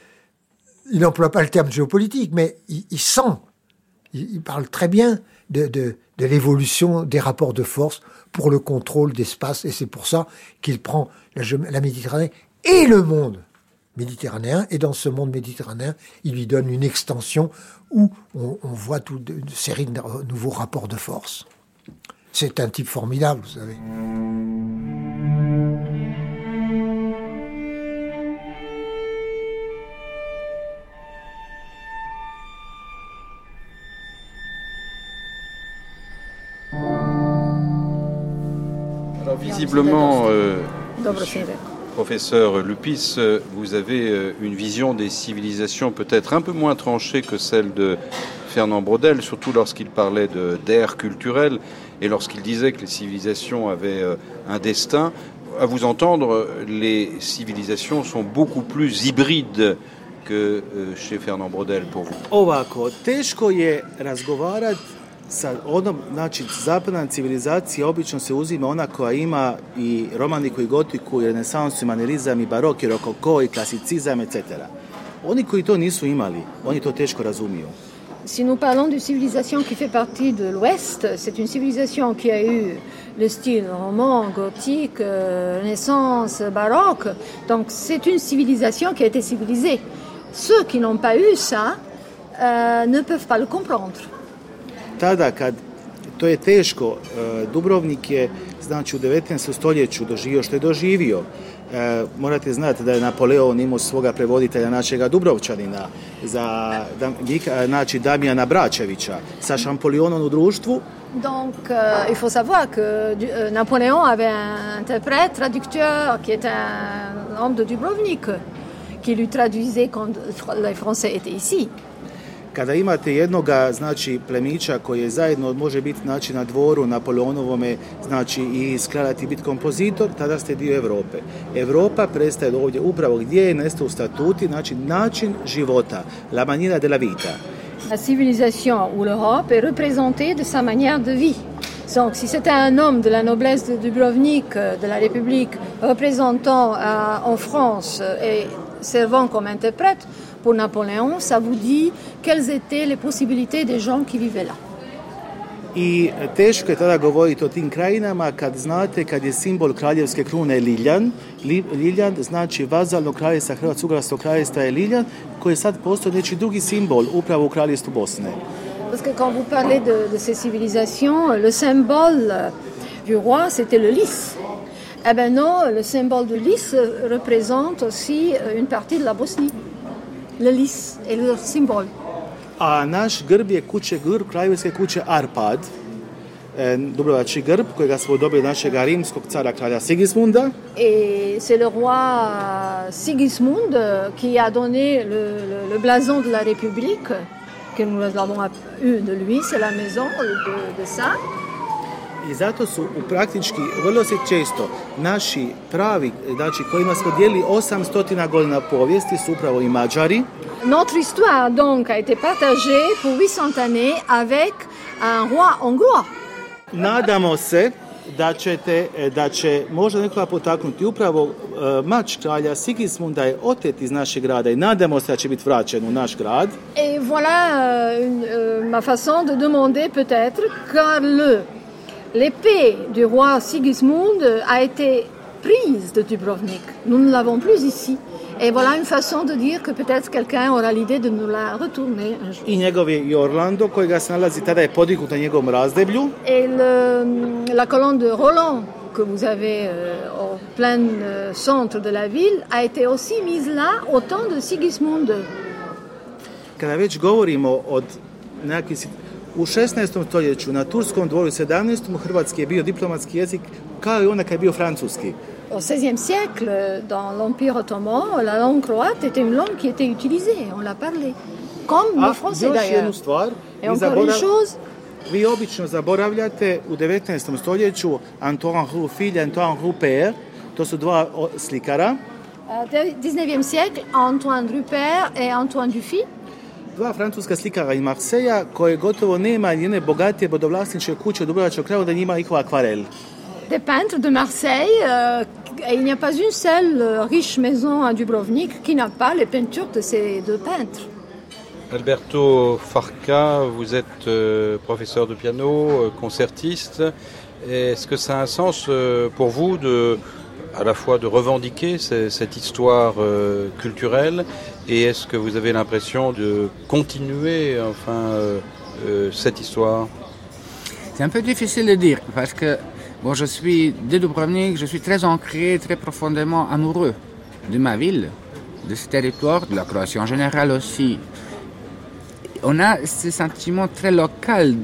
il n'emploie pas le terme géopolitique, mais il, sent, il, parle très bien de, de l'évolution des rapports de force pour le contrôle d'espace, et c'est pour ça qu'il prend la, Méditerranée et le monde méditerranéen, et dans ce monde méditerranéen, il lui donne une extension où on, voit toute une série de nouveaux rapports de force. C'est un type formidable, vous savez. Visiblement, euh, professeur Lupis, euh, vous avez euh, une vision des civilisations peut-être un peu moins tranchée que celle de Fernand Brodel, surtout lorsqu'il parlait d'air culturel et lorsqu'il disait que les civilisations avaient un destin. À vous entendre, les civilisations sont beaucoup plus hybrides que chez Fernand Brodel pour vous. Sa etc. Si nous parlons d'une civilisation qui fait partie de l'Ouest, c'est une civilisation qui a eu le style roman, gothique, euh, Renaissance, baroque. Donc c'est une civilisation qui a été civilisée. Ceux qui n'ont pas eu ça euh, ne peuvent pas le comprendre. Tada kad to je teško, e, Dubrovnik je znači u 19. stoljeću doživio što je doživio. E, morate znati da je Napoleon imao svoga prevoditelja našega Dubrovčanina, za, znači Damijana Bračevića, sa Šampolionom u društvu. Donc, euh, il faut savoir que euh, Napoléon avait un interprète, traducteur, qui était un homme de Dubrovnik, qui lui traduisait quand les Français étaient ici. Kada imate jednoga Europe. Europa prestaje ovdje upravo gdje je statuti, znači la civilisation ou l'Europe est représentée de sa manière de vie. Donc, si c'était un homme de la noblesse de Dubrovnik, de la République, représentant euh, en France et servant comme interprète, pour Napoléon, ça vous dit quelles étaient les possibilités des gens qui vivaient là. I teško je tada govoriti o tim krajinama kad znate kad je simbol kraljevske krune Liljan. Liljan znači vazalno kraljevstva Hrvatsko-Ugarskog kraljevstva je Liljan koji sad postoji neki drugi simbol upravo u kraljevstvu Bosne. Parce que quand vous parlez de, de ces civilisations, le symbole du roi c'était le lys. Eh ben non, le symbole de lys représente aussi une partie de la Bosnie le lis et le symbole. A naš grb je kuće grb kraljevske kuće Arpad, e, Dubrovački grb kojega smo dobili našega rimskog cara kralja Sigismunda. Et c'est le roi Sigismund qui a donné le, le, le blason de la République que nous avons eu de lui, c'est la maison de, de ça. I zato su u praktički vrlo se često naši pravi, znači kojima smo dijelili 800 godina povijesti su upravo i Mađari. Notre histoire donc a été partagée pour 800 années avec un roi hongrois. Nadamo se da ćete, da će možda nekoga potaknuti upravo e, mač kralja Sigismunda je otet iz našeg grada i nadamo se da će biti vraćen u naš grad. Et voilà euh, ma façon de demander peut-être car le l'épée du roi Sigismund a été prise de Dubrovnik. Nous ne l'avons plus ici. Et voilà une façon de dire que peut-être quelqu'un aura l'idée de nous la retourner un jour. I njegov je i Orlando kojega se nalazi tada je podignut na njegovom razdeblju. Et le, la colonne de Roland que vous avez euh, au plein euh, centre de la ville a été aussi mise là au temps de Sigismund. Kada već govorimo od nekakvih u 16. stoljeću na Turskom dvoru, u 17. hrvatski je bio diplomatski jezik kao i onda kad je bio francuski. Au XVIe siècle, dans l'Empire ottoman, la langue croate était une langue qui était utilisée, on la parlait. Comme A le français jednu d'ailleurs. stvar, Et encore une chose, vi obično zaboravljate u 19. stoljeću Antoine i Antoine Rupert, to su dva o, slikara, au 19e siècle, Antoine Rupert et Antoine Dufy, dva francuska slikara iz Marseja koje gotovo nema jedne bogatije bodovlasničke kuće u Dubrovačkog kraja da njima njihova akvarel. des peintres de Marseille. euh, et il n'y a pas une seule euh, riche maison à Dubrovnik qui n'a pas les peintures de ces deux peintres. Alberto Farca, vous êtes euh, professeur de piano, euh, concertiste. Est-ce que ça a un sens euh, pour vous de, à la fois de revendiquer ce- cette histoire euh, culturelle et est-ce que vous avez l'impression de continuer enfin euh, euh, cette histoire? C'est un peu difficile de dire parce que bon, je suis de Dubrovnik, je suis très ancré, très profondément amoureux de ma ville, de ce territoire, de la Croatie en général aussi. On a ce sentiment très local,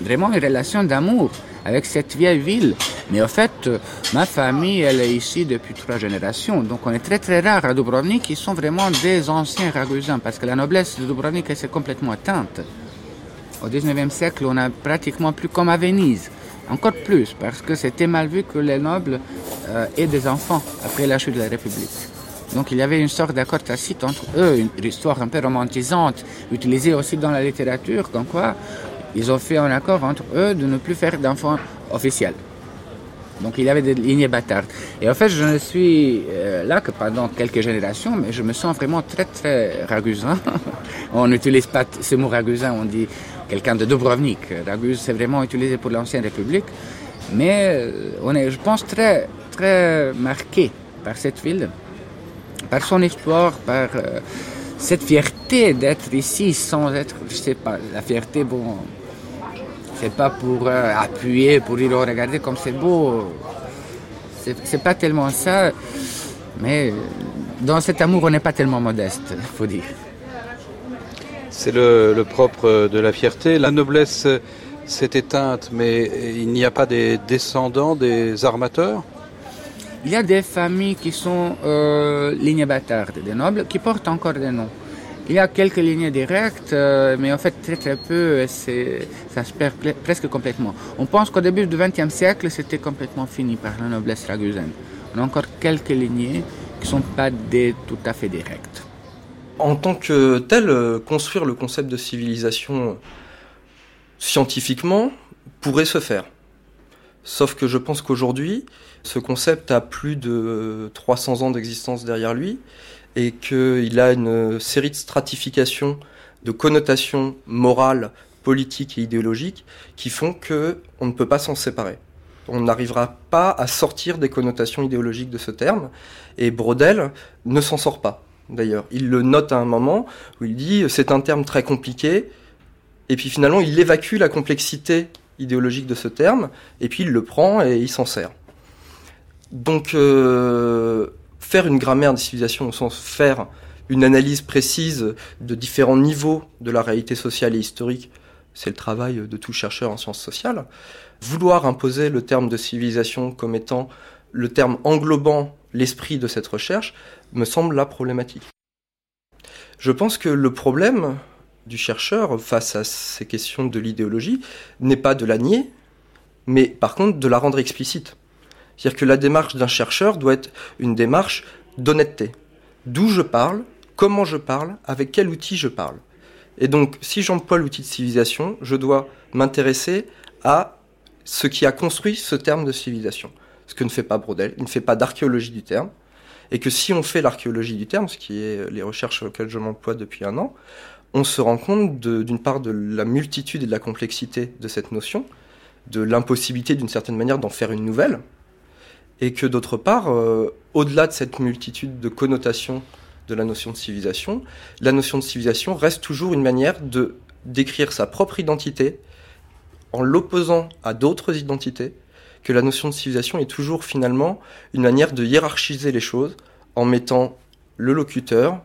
vraiment une relation d'amour avec cette vieille ville. Mais en fait, euh, ma famille, elle est ici depuis trois générations. Donc on est très très rare à Dubrovnik qui sont vraiment des anciens Ragusins parce que la noblesse de Dubrovnik, elle s'est complètement éteinte. Au 19e siècle, on a pratiquement plus comme à Venise. Encore plus, parce que c'était mal vu que les nobles euh, aient des enfants après la chute de la République. Donc il y avait une sorte d'accord tacite entre eux, une histoire un peu romantisante, utilisée aussi dans la littérature, comme quoi ils ont fait un accord entre eux de ne plus faire d'enfants officiels. Donc il y avait des lignées bâtardes. Et en fait, je ne suis euh, là que pendant quelques générations, mais je me sens vraiment très très ragusin. on n'utilise pas ce mot ragusin, on dit quelqu'un de Dubrovnik. Raguse, c'est vraiment utilisé pour l'ancienne République. Mais euh, on est, je pense, très très marqué par cette ville, par son histoire, par euh, cette fierté d'être ici sans être, je sais pas, la fierté, bon, c'est pas pour euh, appuyer, pour dire oh, regardez comme c'est beau. C'est pas tellement ça, mais dans cet amour, on n'est pas tellement modeste, faut dire. C'est le, le propre de la fierté. La noblesse s'est éteinte, mais il n'y a pas des descendants des armateurs? Il y a des familles qui sont euh, lignées bâtardes, des nobles, qui portent encore des noms. Il y a quelques lignées directes, euh, mais en fait très très peu, et c'est- ça se perd presque complètement. On pense qu'au début du XXe siècle, c'était complètement fini par la noblesse ragusaine. On a encore quelques lignées qui ne sont pas des tout à fait directes. En tant que tel, euh, construire le concept de civilisation euh, scientifiquement pourrait se faire. Sauf que je pense qu'aujourd'hui, ce concept a plus de 300 ans d'existence derrière lui et qu'il a une série de stratifications, de connotations morales, politiques et idéologiques qui font que on ne peut pas s'en séparer. On n'arrivera pas à sortir des connotations idéologiques de ce terme et Brodel ne s'en sort pas. D'ailleurs, il le note à un moment où il dit c'est un terme très compliqué et puis finalement il évacue la complexité idéologique de ce terme et puis il le prend et il s'en sert. Donc euh, faire une grammaire des civilisations au sens faire une analyse précise de différents niveaux de la réalité sociale et historique, c'est le travail de tout chercheur en sciences sociales. Vouloir imposer le terme de civilisation comme étant le terme englobant l'esprit de cette recherche me semble là problématique. Je pense que le problème du chercheur face à ces questions de l'idéologie n'est pas de la nier, mais par contre de la rendre explicite. C'est-à-dire que la démarche d'un chercheur doit être une démarche d'honnêteté. D'où je parle, comment je parle, avec quel outil je parle. Et donc, si j'emploie l'outil de civilisation, je dois m'intéresser à ce qui a construit ce terme de civilisation. Ce que ne fait pas Brodel, il ne fait pas d'archéologie du terme, et que si on fait l'archéologie du terme, ce qui est les recherches auxquelles je m'emploie depuis un an, on se rend compte d'une part de la multitude et de la complexité de cette notion, de l'impossibilité d'une certaine manière d'en faire une nouvelle, et que d'autre part, euh, au-delà de cette multitude de connotations de la notion de civilisation, la notion de civilisation reste toujours une manière de décrire sa propre identité en l'opposant à d'autres identités, que la notion de civilisation est toujours finalement une manière de hiérarchiser les choses en mettant le locuteur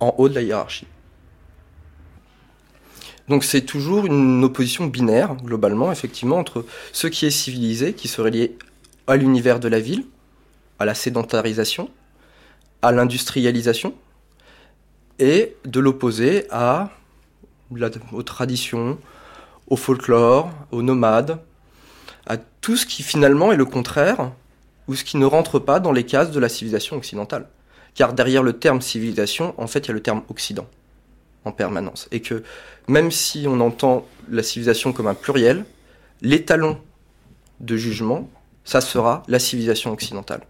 en haut de la hiérarchie. Donc c'est toujours une opposition binaire, globalement, effectivement, entre ce qui est civilisé, qui serait lié à l'univers de la ville, à la sédentarisation, à l'industrialisation, et de l'opposer à aux traditions, au folklore, aux nomades, à tout ce qui finalement est le contraire ou ce qui ne rentre pas dans les cases de la civilisation occidentale. Car derrière le terme civilisation, en fait, il y a le terme occident en permanence. Et que même si on entend la civilisation comme un pluriel, l'étalon de jugement, ça sera la civilisation occidentale.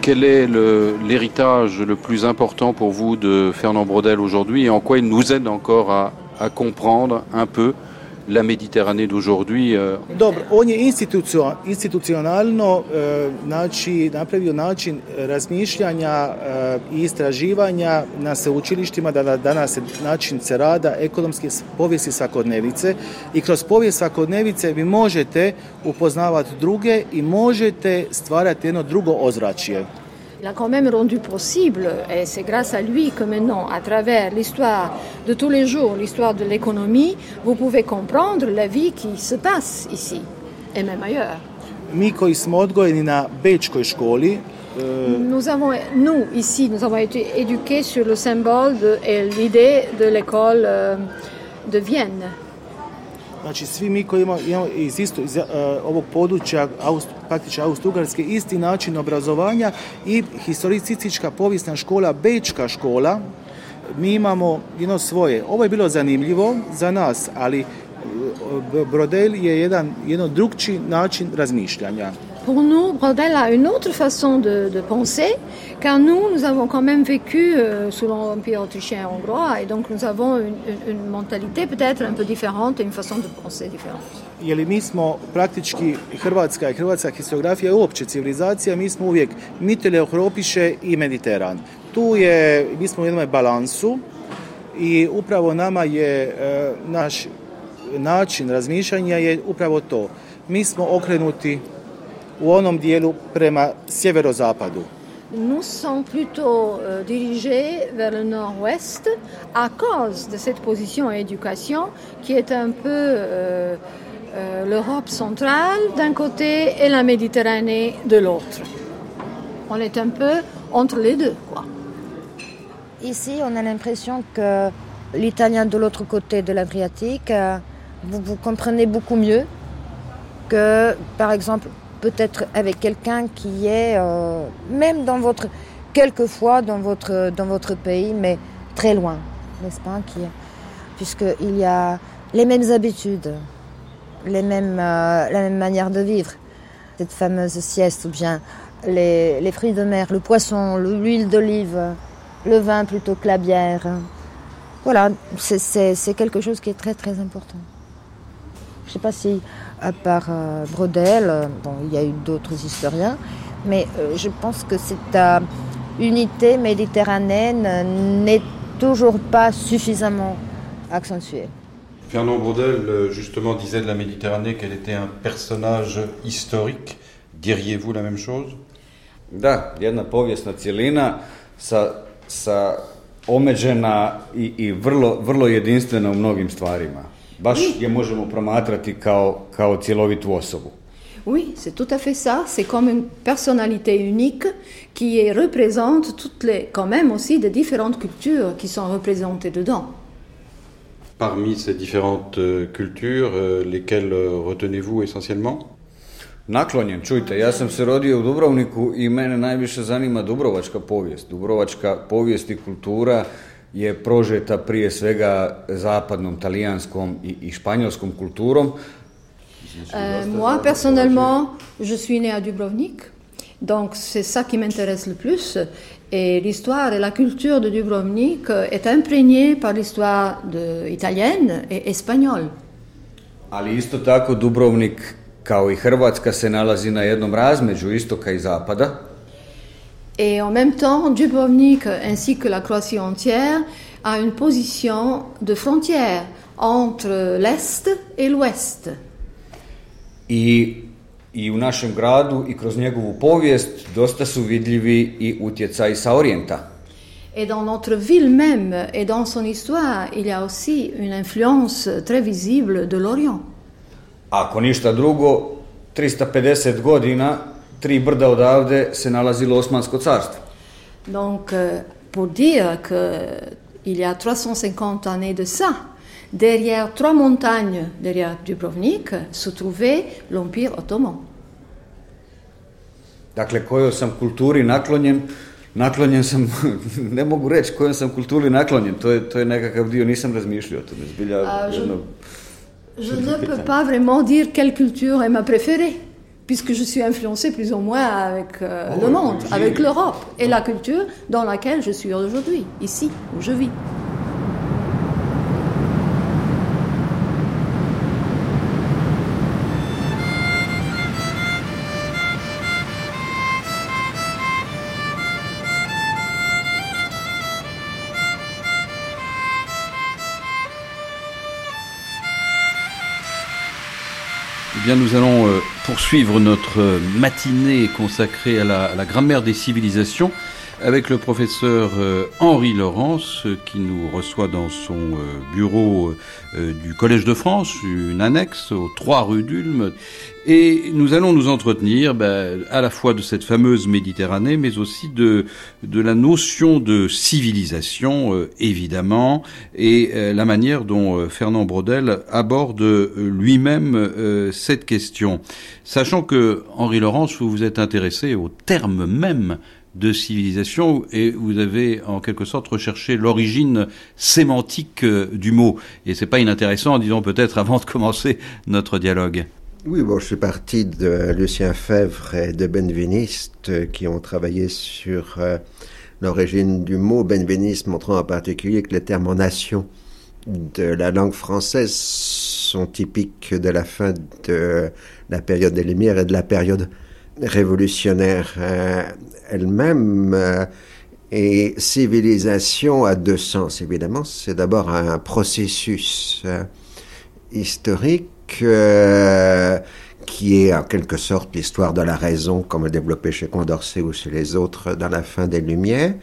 Quel est l'héritage le, plus important pour vous de Fernand Brodel aujourd'hui et en quoi il nous aide encore à, comprendre un peu la Méditerranée d'aujourd'hui euh... i istraživanja na sveučilištima da danas način se rada ekonomske povijesti svakodnevice i kroz povijest svakodnevice vi možete upoznavati druge i možete stvarati jedno drugo ozračje. Il a quand même rendu possible, et c'est grâce à lui que maintenant, à travers l'histoire de tous les jours, l'histoire de l'économie, vous pouvez comprendre la vie qui se passe ici, et même ailleurs. Mi koji smo odgojeni na Bečkoj školi, nous, avons, nous, ici, nous avons été éduqués sur le symbole de, et l'idée de l'école euh, de Vienne. Znači svi mi koji imamo, imamo iz, isto, iz uh, ovog područja Aust, praktično Austro-Ugarske isti način obrazovanja i historicistička povijesna škola, Bečka škola, mi imamo jedno svoje. Ovo je bilo zanimljivo za nas, ali uh, Brodel je jedan jedno drugčiji način razmišljanja. Pour nous, Brodel a une autre façon de, de penser, car nous, nous avons quand même vécu euh, sous l'Empire autrichien hongrois, et donc nous avons une, une, une mentalité peut-être un peu différente et une façon de penser différente. Jer mi smo praktički Hrvatska i hrvatska historiografija je uopće civilizacija, mi smo uvijek Mitele, Europiše i Mediteran. Tu je, mi smo u jednom balansu i upravo nama je e, naš način razmišljanja je upravo to. Mi smo okrenuti u onom dijelu prema sjeverozapadu. Nous sommes plutôt euh, dirigés vers le nord-ouest à cause de cette position éducation qui est un peu euh, euh, l'Europe centrale d'un côté et la Méditerranée de l'autre. On est un peu entre les deux. Quoi. Ici, on a l'impression que l'italien de l'autre côté de l'Adriatique, euh, vous, vous comprenez beaucoup mieux que, par exemple, peut-être avec quelqu'un qui est, euh, même dans votre, quelquefois dans votre, dans votre pays, mais très loin, n'est-ce pas qui, Puisqu'il y a les mêmes habitudes, les mêmes, euh, la même manière de vivre. Cette fameuse sieste, ou bien les, les fruits de mer, le poisson, l'huile d'olive, le vin plutôt que la bière. Voilà, c'est quelque chose qui est très très important. Je ne sais pas si à part euh, Brodel, euh, bon, il y a eu d'autres historiens, mais euh, je pense que c'est à unité méditerranéenne n'est toujours pas suffisamment accentuée. Fernand Braudel, euh, justement, disait de la Méditerranée qu'elle était un personnage historique. Diriez-vous la même chose? Da, jedna povijesna cjelina sa, sa omeđena i, i vrlo, vrlo jedinstvena u mnogim stvarima. Baš je možemo promatrati kao, kao cjelovitu osobu. Oui, c'est tout à fait ça. C'est comme une personnalité unique qui est- représente toutes les, quand même aussi des différentes cultures qui sont représentées dedans. Parmi ces différentes euh, cultures, euh, lesquelles euh, retenez-vous essentiellement? Naklonjen, čujte, ja sam se rodio u Dubrovniku i mene najviše zanima dubrovačka povijest. Dubrovačka povijest i kultura je prožeta prije svega zapadnom, talijanskom i, i španjolskom kulturom. Euh, moi, personnellement, je suis née à Dubrovnik, donc c'est ça qui m'intéresse le plus. Et l'histoire et la culture de Dubrovnik est imprégnée par l'histoire de- italienne et espagnole. Ali isto tako Dubrovnik, kao i Hrvatska, se nalazi na jednom razmeđu istoka i zapada. Et en même temps, Dubrovnik, ainsi que la Croatie entière, a une position de frontière entre l'Est et l'Ouest. I, I u našem gradu i kroz njegovu povijest dosta su vidljivi i utjecaji sa orijenta. Et dans notre ville même et dans son histoire, il y a aussi une influence très visible de l'Orient. Ako ništa drugo, 350 godina, tri brda odavde se nalazilo Osmansko carstvo. Donc, euh, pour dire qu'il y a 350 années de ça, derrière trois montagnes, derrière Dubrovnik, se trouvait l'Empire ottoman. Dakle, kojoj sam kulturi naklonjen, naklonjen sam, ne mogu reći kojoj sam kulturi naklonjen, to je, to je nekakav dio, nisam razmišljao o tome, zbilja je-. Je ne peux pas vraiment dire quelle culture est ma préférée, puisque je suis influencée plus ou moins avec euh, le monde, avec l'Europe et la culture dans laquelle je suis aujourd'hui, ici où je vis. Eh bien, nous allons euh, poursuivre notre matinée consacrée à la grammaire des civilisations avec le professeur euh, Henri Laurence euh, qui nous reçoit dans son euh, bureau du Collège de France, une annexe aux 3 rue d'Ulm. Et nous allons nous entretenir ben, à la fois de cette fameuse Méditerranée, mais aussi de, de la notion de civilisation, évidemment, et la manière dont Fernand Braudel aborde lui-même cette question. Sachant que, Henri Laurence, vous vous êtes intéressé au terme même de civilisation et vous avez en quelque sorte recherché l'origine sémantique euh, du mot. Et c'est pas inintéressant, disons peut-être avant de commencer notre dialogue. Oui, bon, je suis parti de Lucien Fèvre et de Benveniste euh, qui ont travaillé sur euh, l'origine du mot. Benveniste montrant en particulier que les termes en nation de la langue française sont typiques de la fin de la période des Lumières et de la période révolutionnaire euh, elle-même. euh, et civilisation a deux sens, évidemment. C'est d'abord un processus euh, historique qui est en quelque sorte l'histoire de la raison, comme développé chez Condorcet ou chez les autres dans la fin des Lumières.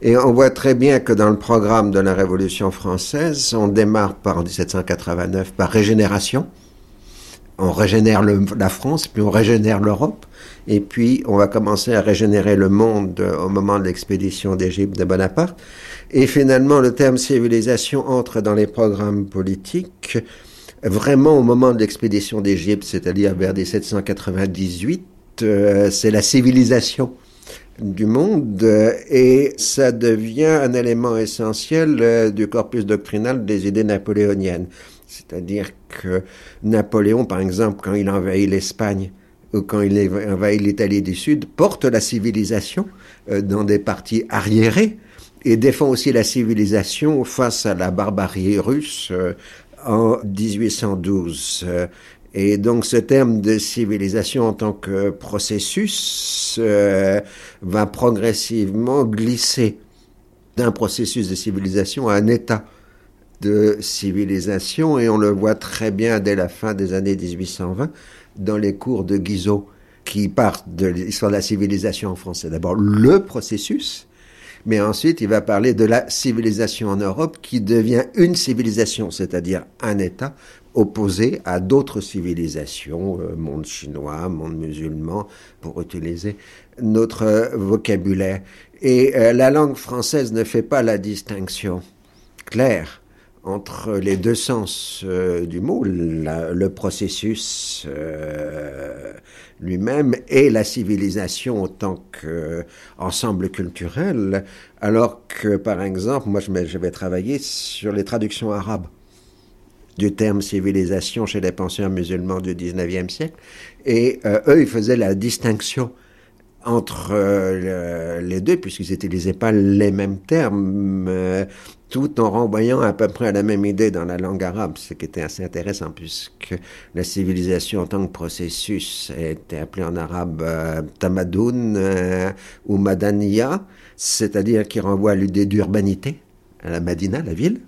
Et on voit très bien que dans le programme de la Révolution française, on démarre par en 1789 par régénération. On régénère la France, puis on régénère l'Europe, et puis on va commencer à régénérer le monde au moment de l'expédition d'Égypte de Bonaparte. Et finalement, le terme civilisation entre dans les programmes politiques vraiment au moment de l'expédition d'Égypte, c'est-à-dire vers 1798, euh, c'est la civilisation du monde euh, et ça devient un élément essentiel euh, du corpus doctrinal des idées napoléoniennes. C'est-à-dire que Napoléon, par exemple, quand il envahit l'Espagne quand il envahit l'Italie du Sud, porte la civilisation euh, dans des parties arriérées et défend aussi la civilisation face à la barbarie russe euh, en 1812. Euh, Et donc ce terme de civilisation en tant que processus euh, va progressivement glisser d'un processus de civilisation à un état de civilisation et on le voit très bien dès la fin des années 1820 dans les cours de Guizot qui partent de l'histoire de la civilisation en France. C'est d'abord le processus, mais ensuite il va parler de la civilisation en Europe qui devient une civilisation, c'est-à-dire un État opposé à d'autres civilisations, euh, monde chinois, monde musulman, pour utiliser notre euh, vocabulaire. Et euh, la langue française ne fait pas la distinction claire entre les deux sens du mot, le processus lui-même et la civilisation en tant qu'ensemble culturel, alors que par exemple, moi je vais travailler sur les traductions arabes du terme civilisation chez les penseurs musulmans du 19e siècle. Et euh, eux, ils faisaient la distinction entre euh, les deux, puisqu'ils n'utilisaient pas les mêmes termes, euh, tout en renvoyant à peu près à la même idée dans la langue arabe, ce qui était assez intéressant, puisque la civilisation en tant que processus était appelée en arabe tamadoun ou madaniya, c'est-à-dire qui renvoie à l'idée d'urbanité, à la Madina, la ville,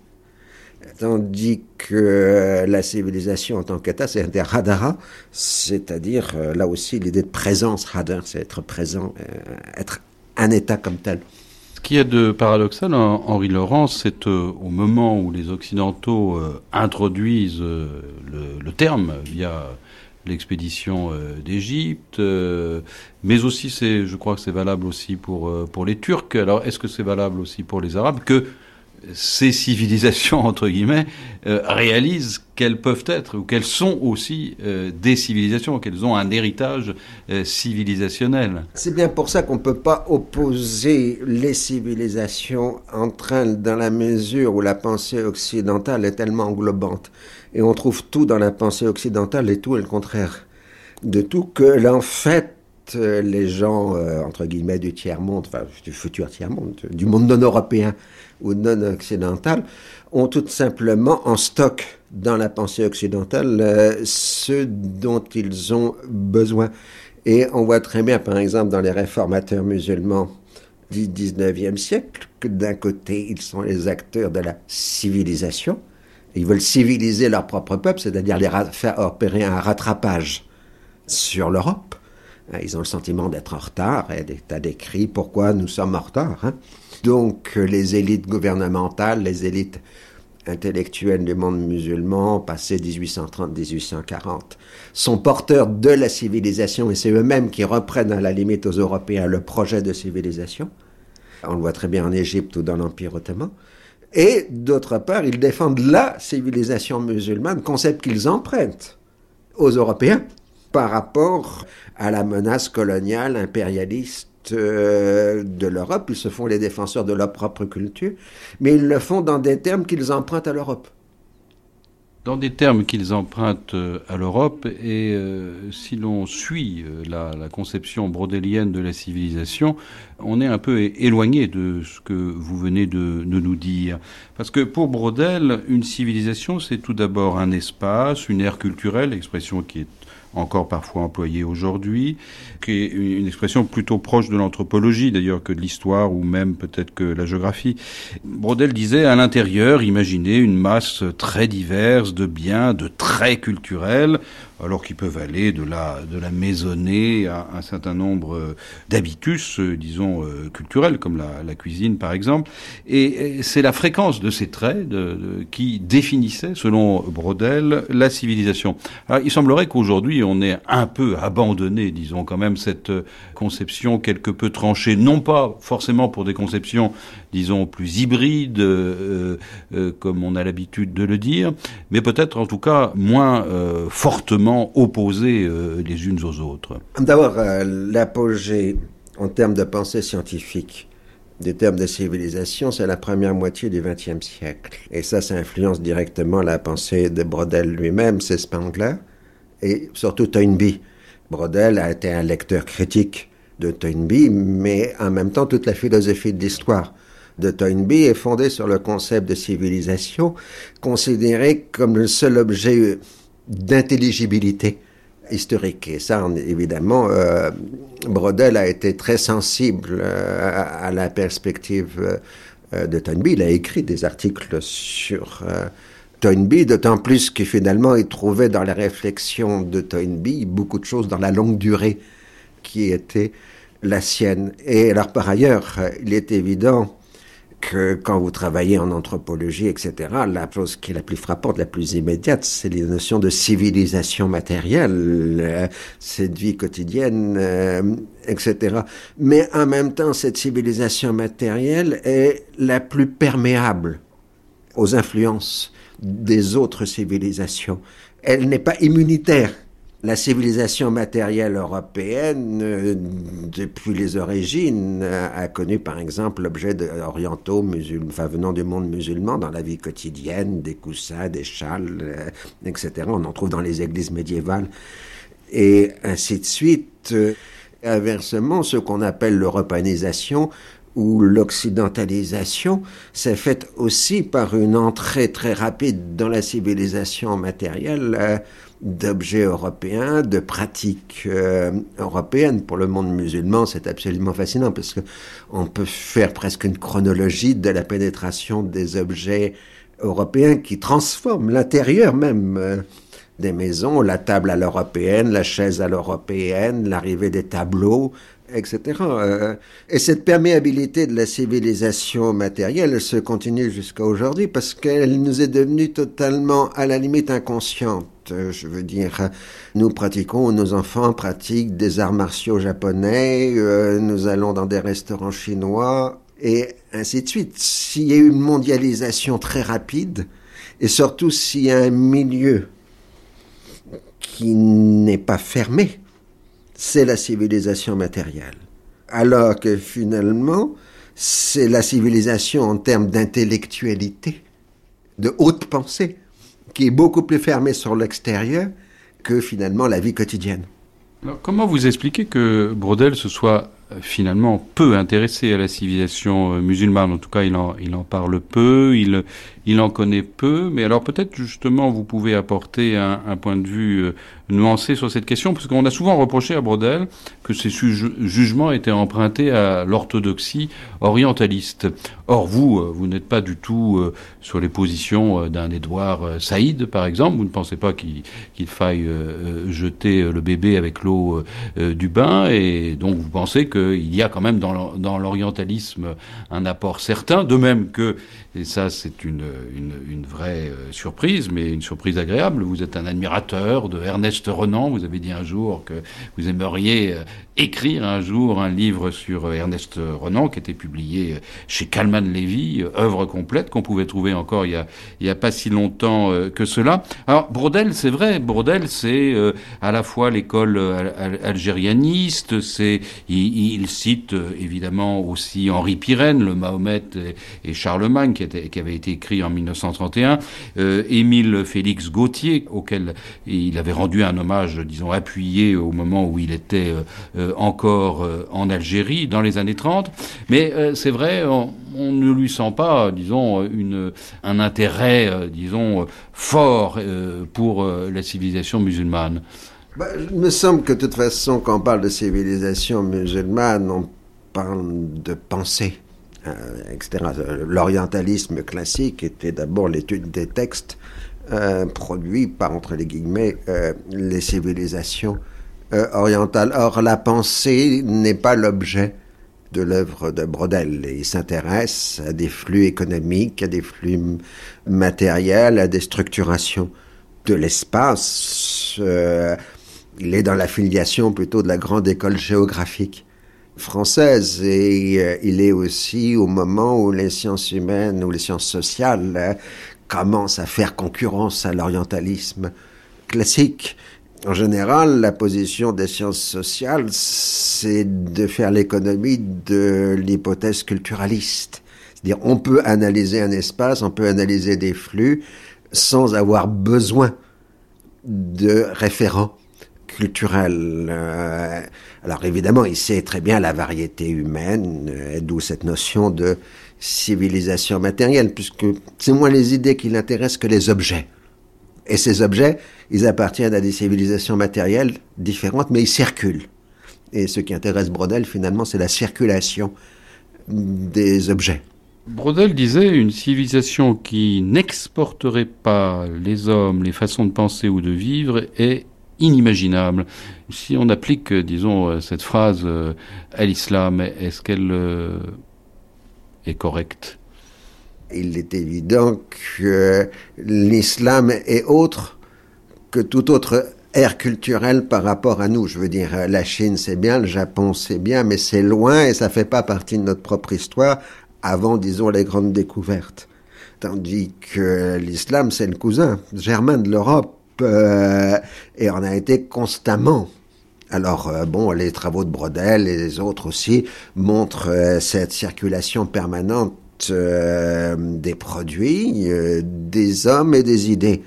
tandis que la civilisation en tant qu'État, c'est un radara, c'est-à-dire euh, là aussi l'idée de présence, radar, c'est être présent, euh, être un État comme tel. Ce qui est de paradoxal, Henri Laurent, c'est euh, au moment où les Occidentaux introduisent le, terme via l'expédition d'Égypte, mais aussi, c'est, je crois que c'est valable aussi pour, pour les Turcs. Alors, est-ce que c'est valable aussi pour les Arabes que ces civilisations, entre guillemets, euh, réalisent qu'elles peuvent être, ou qu'elles sont aussi euh, des civilisations, qu'elles ont un héritage euh, civilisationnel. C'est bien pour ça qu'on ne peut pas opposer les civilisations entre elles dans la mesure où la pensée occidentale est tellement englobante. Et on trouve tout dans la pensée occidentale et tout est le contraire de tout, que en fait, les gens, entre guillemets, du tiers-monde, enfin du futur tiers-monde, du monde non-européen, ou non occidentales ont tout simplement en stock dans la pensée occidentale euh, ce dont ils ont besoin. Et on voit très bien, par exemple, dans les réformateurs musulmans du 19e siècle, que d'un côté, ils sont les acteurs de la civilisation, ils veulent civiliser leur propre peuple, c'est-à-dire les faire opérer un rattrapage sur l'Europe. Ils ont le sentiment d'être en retard, et tu as décrit pourquoi nous sommes en retard. Hein? Donc les élites gouvernementales, les élites intellectuelles du monde musulman, passé 1830-1840, sont porteurs de la civilisation et c'est eux-mêmes qui reprennent à la limite aux Européens le projet de civilisation. On le voit très bien en Égypte ou dans l'Empire ottoman. Et d'autre part, ils défendent la civilisation musulmane, concept qu'ils empruntent aux Européens par rapport à la menace coloniale, impérialiste euh, de l'Europe, ils se font les défenseurs de leur propre culture, mais ils le font dans des termes qu'ils empruntent à l'Europe. Dans des termes qu'ils empruntent euh, à l'Europe, et euh, si l'on suit la, conception brodélienne de la civilisation, on est un peu éloigné de ce que vous venez de, de nous dire. Parce que pour Brodel, une civilisation, c'est tout d'abord un espace, une ère culturelle, expression qui est encore parfois employée aujourd'hui, qui est une expression plutôt proche de l'anthropologie d'ailleurs que de l'histoire ou même peut-être que la géographie. Brodel disait à l'intérieur, imaginez une masse très diverse de biens, de traits culturels, alors qu'ils peuvent aller de la, de la maisonnée à un certain nombre d'habitus, euh, disons, euh, culturels, comme la, cuisine par exemple. Et, c'est la fréquence de ces traits qui définissait, selon Brodel, la civilisation. Alors, il semblerait qu'aujourd'hui, on ait un peu abandonné, disons quand même, cette conception quelque peu tranchée, non pas forcément pour des conceptions, disons, plus hybrides, comme on a l'habitude de le dire, mais peut-être en tout cas moins fortement opposées euh, les unes aux autres. D'abord, euh, l'apogée en termes de pensée scientifique des termes de civilisation, c'est la première moitié du XXe siècle. Et ça, ça influence directement la pensée de Brodel lui-même, c'est Spengler, et surtout Toynbee. Brodel a été un lecteur critique de Toynbee, mais en même temps, toute la philosophie de l'histoire de Toynbee est fondée sur le concept de civilisation, considéré comme le seul objet d'intelligibilité historique. Et ça, évidemment, euh, Brodel a été très sensible euh, à, la perspective euh, de Toynbee. Il a écrit des articles sur Toynbee, d'autant plus que finalement, il trouvait dans la réflexion de Toynbee beaucoup de choses dans la longue durée qui étaient la sienne. Et alors, par ailleurs, il est évident que quand vous travaillez en anthropologie, etc., la chose qui est la plus frappante, la plus immédiate, c'est les notions de civilisation matérielle, euh, cette vie quotidienne, euh, etc. Mais en même temps, cette civilisation matérielle est la plus perméable aux influences des autres civilisations. Elle n'est pas immunitaire la civilisation matérielle européenne, euh, depuis les origines, a connu par exemple l'objet orientaux venant du monde musulman dans la vie quotidienne, des coussins, des châles, euh, etc. On en trouve dans les églises médiévales et ainsi de suite. Inversement, ce qu'on appelle l'européanisation ou l'occidentalisation s'est faite aussi par une entrée très rapide dans la civilisation matérielle euh, d'objets européens, de pratiques euh, européennes. Pour le monde musulman, c'est absolument fascinant parce que on peut faire presque une chronologie de la pénétration des objets européens qui transforment l'intérieur même euh, des maisons, la table à l'européenne, la chaise à l'européenne, l'arrivée des tableaux, etc. Euh, et cette perméabilité de la civilisation matérielle se continue jusqu'à aujourd'hui parce qu'elle nous est devenue totalement, à la limite, inconsciente. Je veux dire, nous pratiquons, nos enfants pratiquent des arts martiaux japonais, euh, nous allons dans des restaurants chinois, et ainsi de suite. S'il y a une mondialisation très rapide, et surtout s'il y a un milieu qui n'est pas fermé, c'est la civilisation matérielle. Alors que finalement, c'est la civilisation en termes d'intellectualité, de haute pensée, qui est beaucoup plus fermée sur l'extérieur que finalement la vie quotidienne. comment vous expliquez que Brodel se soit finalement peu intéressé à la civilisation euh, musulmane? En tout cas, il en, il en parle peu, il, il en connaît peu. Mais alors peut-être justement, vous pouvez apporter un, point de vue euh, nuancé sur cette question, parce qu'on a souvent reproché à Brodel que ses jugements étaient empruntés à l'orthodoxie orientaliste. Or, vous, euh, vous n'êtes pas du tout sur les positions d'un Édouard Saïd, par exemple. Vous ne pensez pas qu'il qu'il faille jeter le bébé avec l'eau du bain, et donc vous pensez que il y a quand même dans l'orientalisme un apport certain, de même que, et ça c'est une, une, vraie euh, surprise, mais une surprise agréable, vous êtes un admirateur de Ernest Renan, vous avez dit un jour que vous aimeriez euh, écrire un jour un livre sur euh, Ernest Renan qui était publié chez Kalman Levy, œuvre complète qu'on pouvait trouver encore il y a, pas si longtemps que cela. Alors Brodel, c'est vrai, Brodel c'est à la fois l'école algérianiste, c'est il cite euh, évidemment aussi Henri Pirenne, le Mahomet et, Charlemagne, qui, avait été écrit en 1931, euh, Émile Félix Gauthier, auquel il avait rendu un hommage, disons, appuyé au moment où il était euh, encore en Algérie, dans les années 30. Mais c'est vrai, on, ne lui sent pas, disons, une, un intérêt, disons, fort pour la civilisation musulmane. Bah, il me semble que de toute façon, quand on parle de civilisation musulmane, on parle de pensée, euh. L'orientalisme classique était d'abord l'étude des textes euh, produits par, entre les guillemets, euh, les civilisations orientales. Or, la pensée n'est pas l'objet de l'œuvre de Brodel. Il s'intéresse à des flux économiques, à des flux matériels, à des structurations de l'espace, il est dans la filiation plutôt de la grande école géographique française et euh, il est aussi au moment où les sciences humaines ou les sciences sociales euh, commencent à faire concurrence à l'orientalisme classique. En général, la position des sciences sociales, c'est de faire l'économie de l'hypothèse culturaliste. C'est-à-dire, on peut analyser un espace, on peut analyser des flux sans avoir besoin de référents culturel. Euh, alors évidemment, il sait très bien la variété humaine, d'où cette notion de civilisation matérielle, puisque c'est moins les idées qui l'intéressent que les objets. Et ces objets, ils appartiennent à des civilisations matérielles différentes, mais ils circulent. Et ce qui intéresse Brodel, finalement, c'est la circulation des objets. Brodel disait une civilisation qui n'exporterait pas les hommes, les façons de penser ou de vivre est inimaginable. Si on applique, disons, cette phrase euh, à l'islam, est-ce qu'elle euh, est correcte? Il est évident que l'islam est autre que tout autre ère culturelle par rapport à nous. Je veux dire, la Chine c'est bien, le Japon c'est bien, mais c'est loin et ça fait pas partie de notre propre histoire avant, disons, les grandes découvertes. Tandis que l'islam c'est le cousin germain de l'Europe euh, et on a été constamment. Alors euh, bon, les travaux de Brodel et les autres aussi montrent euh, cette circulation permanente des produits, des hommes et des idées.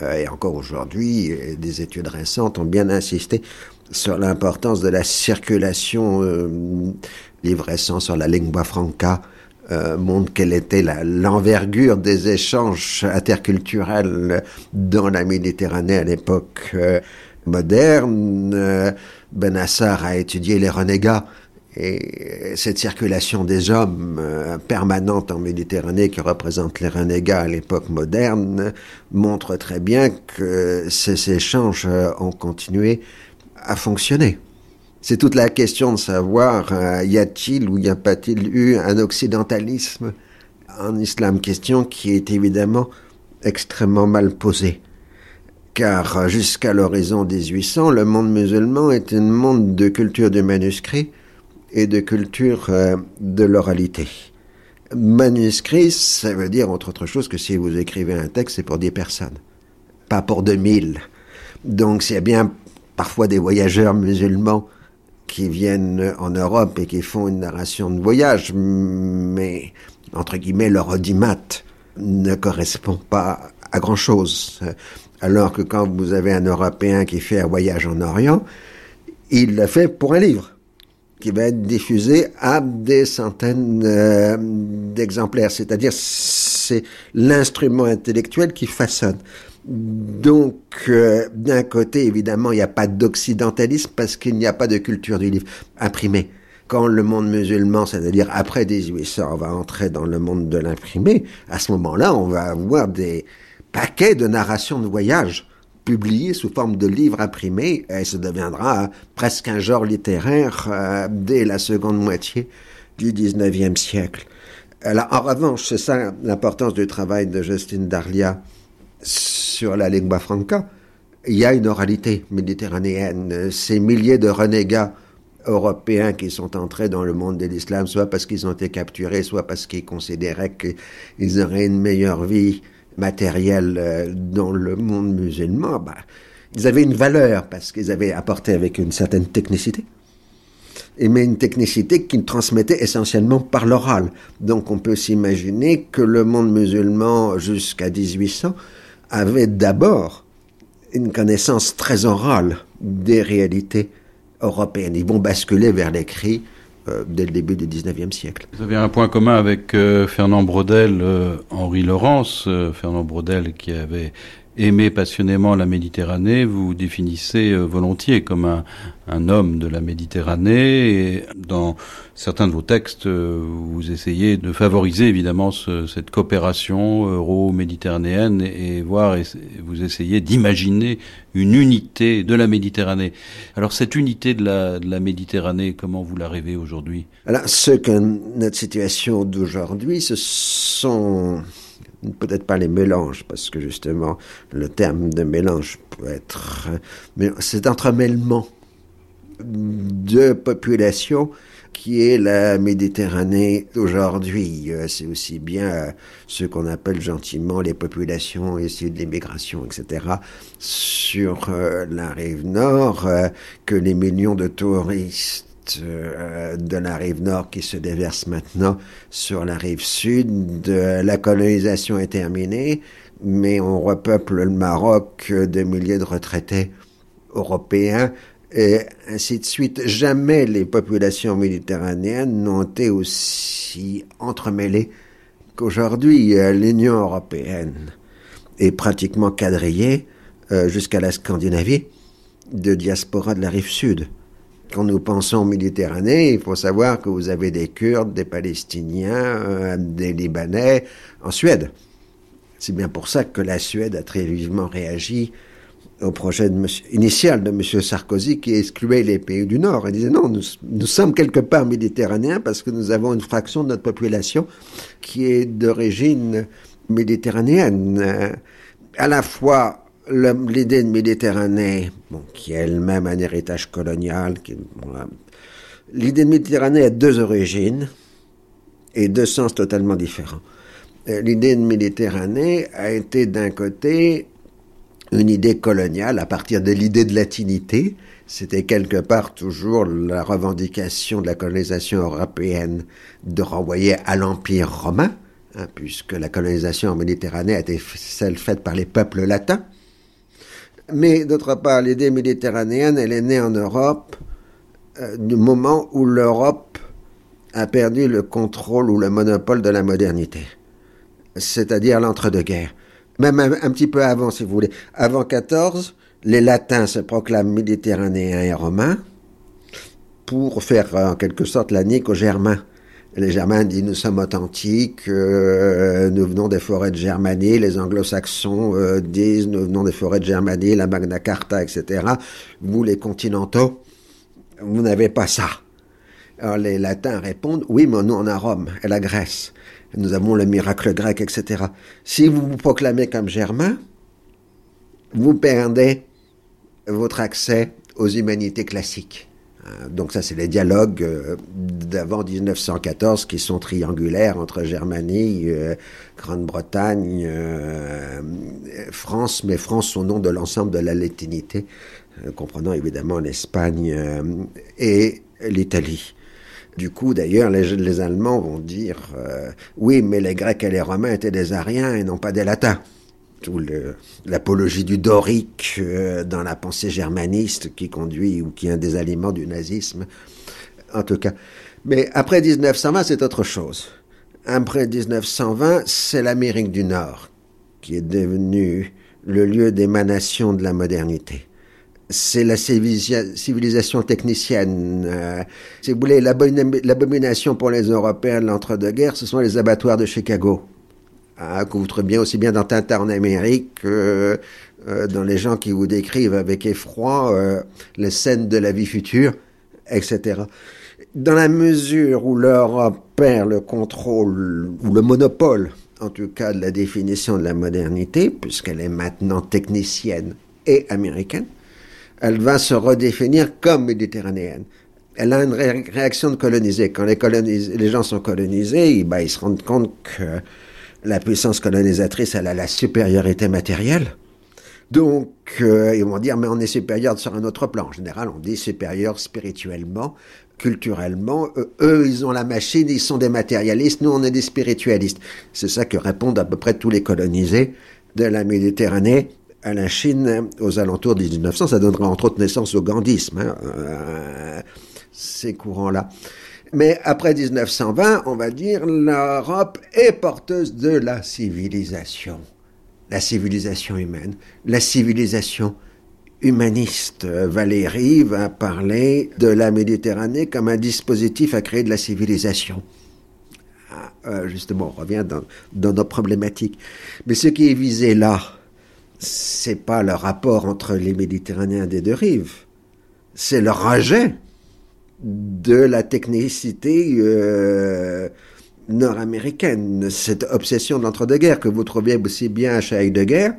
et encore aujourd'hui, des études récentes ont bien insisté sur l'importance de la circulation, livre récent sur la lingua franca, euh, montre quelle était l'envergure des échanges interculturels dans la Méditerranée à l'époque euh, moderne. Euh, Benassar a étudié les renégats et cette circulation des hommes permanente en Méditerranée qui représente les renégats à l'époque moderne montre très bien que ces échanges ont continué à fonctionner. C'est toute la question de savoir, euh, y a-t-il ou y a pas-il eu un occidentalisme en islam? Question qui est évidemment extrêmement mal posée. Car euh, jusqu'à l'horizon 1800, le monde musulman est un monde de culture du manuscrit et de culture euh, de l'oralité. Manuscrit, ça veut dire, entre autres choses, que si vous écrivez un texte, c'est pour 10 personnes, pas pour 2000. Donc c'est bien parfois des voyageurs musulmans qui viennent en Europe et qui font une narration de voyage, mais entre guillemets leur audimat ne correspond pas à grand chose. Alors que quand vous avez un Européen qui fait un voyage en Orient, il le fait pour un livre qui va être diffusé à des centaines euh, d'exemplaires. C'est-à-dire, c'est l'instrument intellectuel qui façonne. Donc, euh, d'un côté, évidemment, il n'y a pas d'occidentalisme parce qu'il n'y a pas de culture du livre imprimé. Quand le monde musulman, c'est-à-dire après 1800, va entrer dans le monde de l'imprimé, à ce moment-là, on va avoir des paquets de narrations de voyage publiés sous forme de livres imprimés, et ça deviendra presque un genre littéraire euh, dès la seconde moitié du 19e siècle. Alors, en revanche, c'est ça l'importance du travail de Justine Darlia sur la lingua franca, il y a une oralité méditerranéenne. Ces milliers de renégats européens qui sont entrés dans le monde de l'islam, soit parce qu'ils ont été capturés, soit parce qu'ils considéraient qu'ils auraient une meilleure vie matérielle euh, dans le monde musulman, bah, ils avaient une valeur parce qu'ils avaient apporté avec une certaine technicité. Mais une technicité qu'ils transmettaient essentiellement par l'oral. Donc on peut s'imaginer que le monde musulman jusqu'à 1800 avait d'abord une connaissance très orale des réalités européennes. Ils vont basculer vers l'écrit euh, dès le début du XIXe siècle. Vous avez un point commun avec euh, Fernand Brodel, euh, Henri Laurence, Fernand Brodel qui avait aimé passionnément la Méditerranée, vous définissez euh, volontiers comme un, un, homme de la Méditerranée. Et dans certains de vos textes, euh, vous essayez de favoriser évidemment ce, cette coopération euro-méditerranéenne et, voir, vous essayez d'imaginer une unité de la Méditerranée. Alors cette unité de la, de la Méditerranée, comment vous la rêvez aujourd'hui? Alors ce que notre situation d'aujourd'hui, ce sont peut-être pas les mélanges, parce que justement, le terme de mélange peut être... Mais cet entremêlement de populations qui est la Méditerranée d'aujourd'hui. Euh, c'est aussi bien euh, ce qu'on appelle gentiment les populations issues de l'immigration, etc., sur euh, la rive nord, que les millions de touristes euh, de la rive nord qui se déverse maintenant sur la rive sud. la colonisation est terminée, mais on repeuple le Maroc de milliers de retraités européens et ainsi de suite. Jamais les populations méditerranéennes n'ont été aussi entremêlées qu'aujourd'hui. L'Union européenne est pratiquement quadrillé euh, jusqu'à la Scandinavie de diaspora de la rive sud. Quand nous pensons Méditerranée, il faut savoir que vous avez des Kurdes, des Palestiniens, euh, des Libanais en Suède. C'est bien pour ça que la Suède a très vivement réagi au projet initial de M. Sarkozy qui excluait les pays du Nord. Il disait non, nous, nous, sommes quelque part méditerranéens parce que nous avons une fraction de notre population qui est d'origine méditerranéenne. Euh, à la fois l'idée de Méditerranée, qui est elle-même un héritage colonial, l'idée de Méditerranée a deux origines et deux sens totalement différents. Euh, l'idée de Méditerranée a été d'un côté une idée coloniale à partir de l'idée de latinité. C'était quelque part toujours la revendication de la colonisation européenne de renvoyer à l'Empire romain, hein, puisque la colonisation en Méditerranée a été celle faite par les peuples latins. Mais d'autre part, l'idée méditerranéenne, elle est née en Europe euh, du moment où l'Europe a perdu le contrôle ou le monopole de la modernité, c'est-à-dire l'entre-deux-guerres même un, petit peu avant, si vous voulez. Avant 14, les latins se proclament méditerranéens et romains pour faire en quelque sorte la nique aux Germains. Les Germains disent nous sommes authentiques, euh, nous venons des forêts de Germanie. Les Anglo-Saxons euh, disent nous venons des forêts de Germanie, la Magna Carta, etc. Vous les continentaux, vous n'avez pas ça. Alors les Latins répondent oui, mais nous on a Rome et la Grèce nous avons le miracle grec, etc. Si vous vous proclamez comme germain, vous perdez votre accès aux humanités classiques. Euh, donc ça, c'est les dialogues euh, d'avant 1914 qui sont triangulaires entre Germanie, euh, Grande-Bretagne, France, mais France au nom de l'ensemble de la latinité, comprenant évidemment l'Espagne et l'Italie. Du coup, d'ailleurs, les, Allemands vont dire oui, mais les Grecs et les Romains étaient des Ariens et non pas des Latins. Tout l'apologie du dorique euh, dans la pensée germaniste qui conduit ou qui est un des aliments du nazisme, en tout cas. Mais après 1920, c'est autre chose. Après 1920, c'est l'Amérique du Nord qui est devenue le lieu d'émanation de la modernité c'est la civilisation technicienne. Euh, si vous voulez, l'abomination pour les Européens de l'entre-deux-guerres, ce sont les abattoirs de Chicago. Ah, que vous trouvez bien aussi bien dans Tintin en Amérique que euh, dans les gens qui vous décrivent avec effroi euh, les scènes de la vie future, etc. Dans la mesure où l'Europe perd le contrôle ou le monopole, en tout cas de la définition de la modernité, puisqu'elle est maintenant technicienne et américaine, elle va se redéfinir comme méditerranéenne. Elle a une réaction de coloniser. Quand les, les gens sont colonisés, bah, ils se rendent compte que la puissance colonisatrice, elle a la supériorité matérielle. Donc, euh, ils vont dire, mais on est supérieur sur un autre plan. En général, on dit supérieur spirituellement, culturellement. Euh, eux, ils ont la machine, ils sont des matérialistes, nous, on est des spiritualistes. C'est ça que répondent à peu près tous les colonisés de la Méditerranée à la Chine aux alentours de 1900. Ça donnera entre autres naissance au gandhisme, hein, euh, ces courants-là. Mais après 1920, on va dire, l'Europe est porteuse de la civilisation. La civilisation humaine, la civilisation humaniste. Valérie va parler de la Méditerranée comme un dispositif à créer de la civilisation. Ah, euh, justement, on revient dans, nos problématiques. Mais ce qui est visé là, c'est pas le rapport entre les Méditerranéens des deux rives, c'est le rejet de la technicité euh, nord-américaine, cette obsession de l'entre-deux-guerres que vous trouviez aussi bien chez Heidegger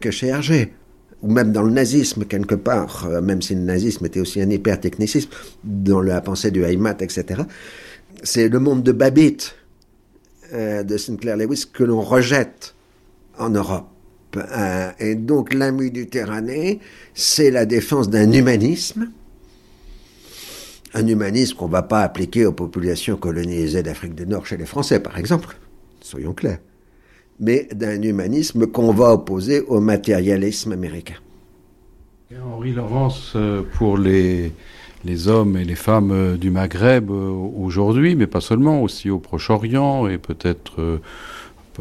que chez Hergé, ou même dans le nazisme quelque part, euh, même si le nazisme était aussi un hyper-technicisme, dans la pensée du Heimat, etc. C'est le monde de Babbitt, euh, de Sinclair Lewis, que l'on rejette en Europe. Et donc la Méditerranée, c'est la défense d'un humanisme, un humanisme qu'on ne va pas appliquer aux populations colonisées d'Afrique du Nord chez les Français, par exemple, soyons clairs, mais d'un humanisme qu'on va opposer au matérialisme américain. Henri Laurence, euh, pour les, hommes et les femmes euh, du Maghreb aujourd'hui, mais pas seulement, aussi au Proche-Orient et peut-être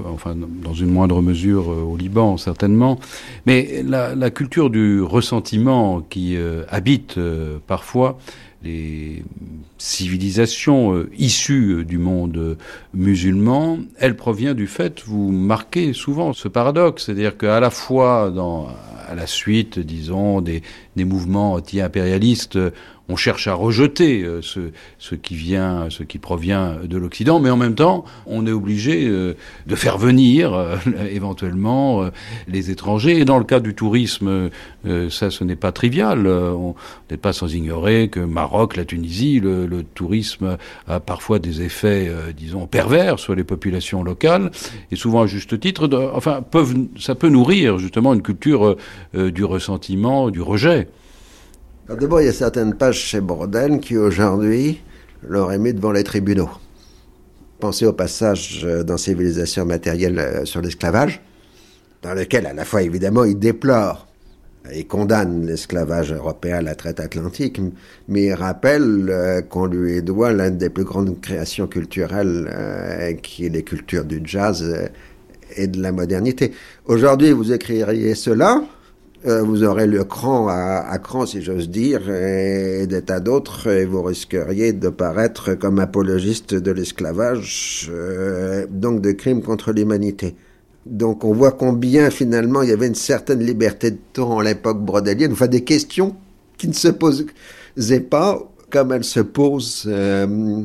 enfin dans une moindre mesure au Liban certainement, mais la, culture du ressentiment qui habite parfois les civilisations issues du monde musulman, elle provient du fait, vous marquez souvent ce paradoxe, c'est-à-dire qu'à la fois dans, à la suite, disons, des, des mouvements anti-impérialistes, on cherche à rejeter euh, ce, qui vient, ce qui provient de l'Occident, mais en même temps, on est obligé euh, de faire venir euh, éventuellement les étrangers. Et dans le cas du tourisme, ça, ce n'est pas trivial. on n'est pas sans ignorer que Maroc, la Tunisie, le, le tourisme a parfois des effets, disons, pervers sur les populations locales, et souvent à juste titre. Enfin, peuvent, ça peut nourrir justement une culture du ressentiment, du rejet. D'abord, il y a certaines pages chez Bordel qui aujourd'hui l'auraient mis devant les tribunaux. Pensez au passage euh, dans Civilisation matérielle euh, sur l'esclavage, dans lequel, à la fois, évidemment, il déplore et condamne l'esclavage européen à la traite atlantique, mais il rappelle euh, qu'on lui doit l'une des plus grandes créations culturelles, qui est les cultures du jazz et de la modernité. Aujourd'hui, vous écririez cela, euh, vous aurez le cran à, cran, si j'ose dire, et des tas d'autres, et vous risqueriez de paraître comme apologiste de l'esclavage, euh, donc de crimes contre l'humanité. Donc on voit combien finalement il y avait une certaine liberté de ton à l'époque brodélienne, enfin des questions qui ne se posaient pas comme elles se posent euh,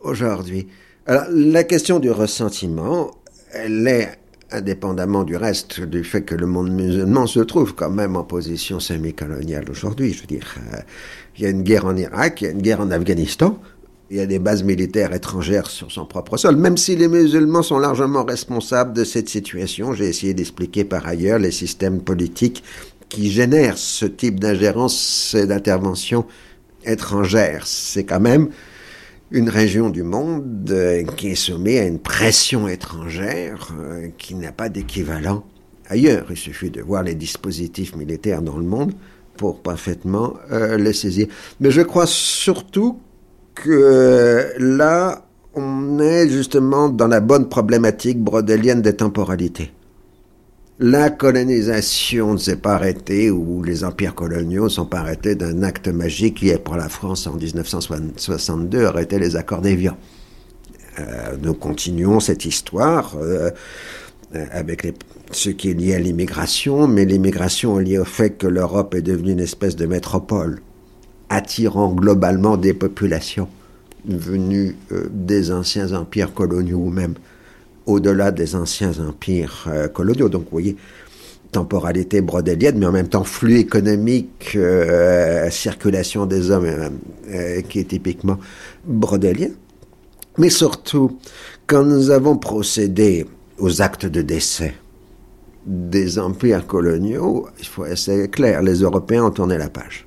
aujourd'hui. Alors la question du ressentiment, elle est indépendamment du reste, du fait que le monde musulman se trouve quand même en position semi-coloniale aujourd'hui. Je veux dire, euh, il y a une guerre en Irak, il y a une guerre en Afghanistan, il y a des bases militaires étrangères sur son propre sol, même si les musulmans sont largement responsables de cette situation. J'ai essayé d'expliquer par ailleurs les systèmes politiques qui génèrent ce type d'ingérence et d'intervention étrangère. C'est quand même une région du monde euh, qui est soumise à une pression étrangère euh, qui n'a pas d'équivalent ailleurs. Il suffit de voir les dispositifs militaires dans le monde pour parfaitement euh, les saisir. Mais je crois surtout que là, on est justement dans la bonne problématique brodélienne des temporalités la colonisation ne s'est pas arrêtée ou les empires coloniaux ne sont pas arrêtés d'un acte magique qui est pour la France en 1962 arrêté les accords d'Évian. Euh, nous continuons cette histoire euh, avec ce qui est lié à l'immigration, mais l'immigration est liée au fait que l'Europe est devenue une espèce de métropole, attirant globalement des populations venues euh, des anciens empires coloniaux ou même au-delà des anciens empires euh, coloniaux. Donc, vous voyez, temporalité brodélienne, mais en même temps flux économique, euh, circulation des hommes, euh, qui est typiquement brodélien. Mais surtout, quand nous avons procédé aux actes de décès des empires coloniaux, il faut être clair, les Européens ont tourné la page.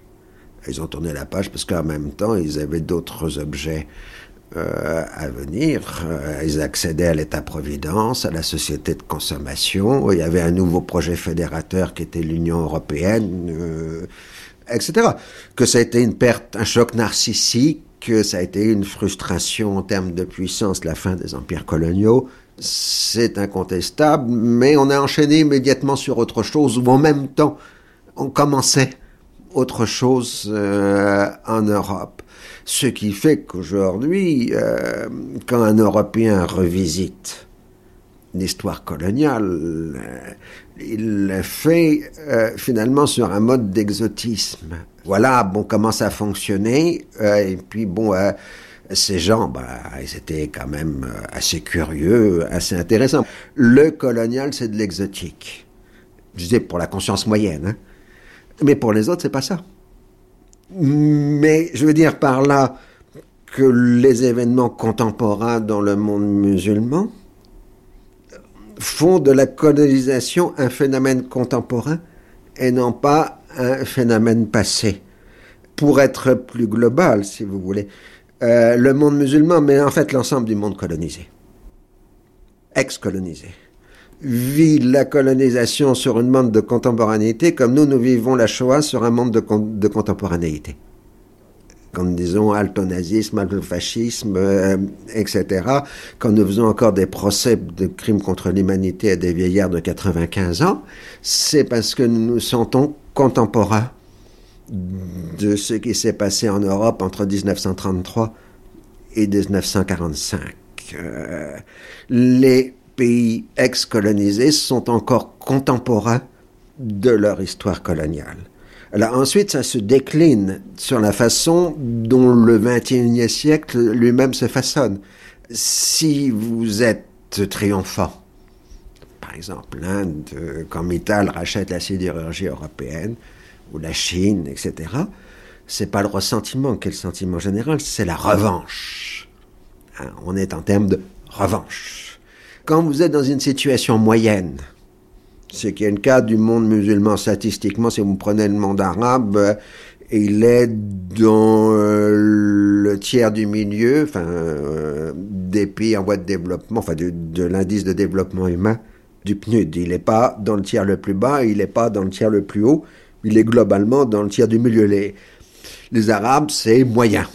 Ils ont tourné la page parce qu'en même temps, ils avaient d'autres objets euh, à venir. Euh, ils accédaient à l'État-providence, à la société de consommation. Il y avait un nouveau projet fédérateur qui était l'Union européenne, euh, etc. Que ça a été une perte, un choc narcissique, que ça a été une frustration en termes de puissance, la fin des empires coloniaux. C'est incontestable, mais on a enchaîné immédiatement sur autre chose, où en même temps, on commençait autre chose en Europe. Ce qui fait qu'aujourd'hui, euh, quand un Européen revisite l'histoire coloniale, euh, il le fait euh, finalement sur un mode d'exotisme. Voilà, bon, comment ça fonctionnait, et puis bon, ces gens, bah, ils étaient quand même assez curieux, assez intéressants. Le colonial, c'est de l'exotique. Je disais pour la conscience moyenne, hein. mais pour les autres, c'est pas ça. Mais je veux dire par là que les événements contemporains dans le monde musulman font de la colonisation un phénomène contemporain et non pas un phénomène passé. Pour être plus global, si vous voulez, euh, le monde musulman, mais en fait l'ensemble du monde colonisé, ex-colonisé, vit la colonisation sur un monde de contemporanéité comme nous, nous vivons la Shoah sur un monde de, contemporanéité. quand nous disons altonazisme, altofascisme, euh, etc., quand nous faisons encore des procès de crimes contre l'humanité à des vieillards de 95 ans, c'est parce que nous nous sentons contemporains de ce qui s'est passé en Europe entre 1933 et 1945. Euh, les pays ex-colonisés sont encore contemporains de leur histoire coloniale. Alors ensuite, ça se décline sur la façon dont le XXIe siècle lui-même se façonne. Si vous êtes triomphant, par exemple l'Inde, quand Mittal rachète la sidérurgie européenne, ou la Chine, etc., c'est pas le ressentiment qui est le sentiment général, c'est la revanche. Hein, on est en termes de revanche. Quand vous êtes dans une situation moyenne, ce qui est le cas du monde musulman statistiquement, si vous prenez le monde arabe, euh, il est dans euh, le tiers du milieu, enfin, euh, des pays en voie de développement, enfin, de, de l'indice de développement humain du PNUD. Il n'est pas dans le tiers le plus bas, il n'est pas dans le tiers le plus haut, il est globalement dans le tiers du milieu. Les, les Arabes, c'est moyen.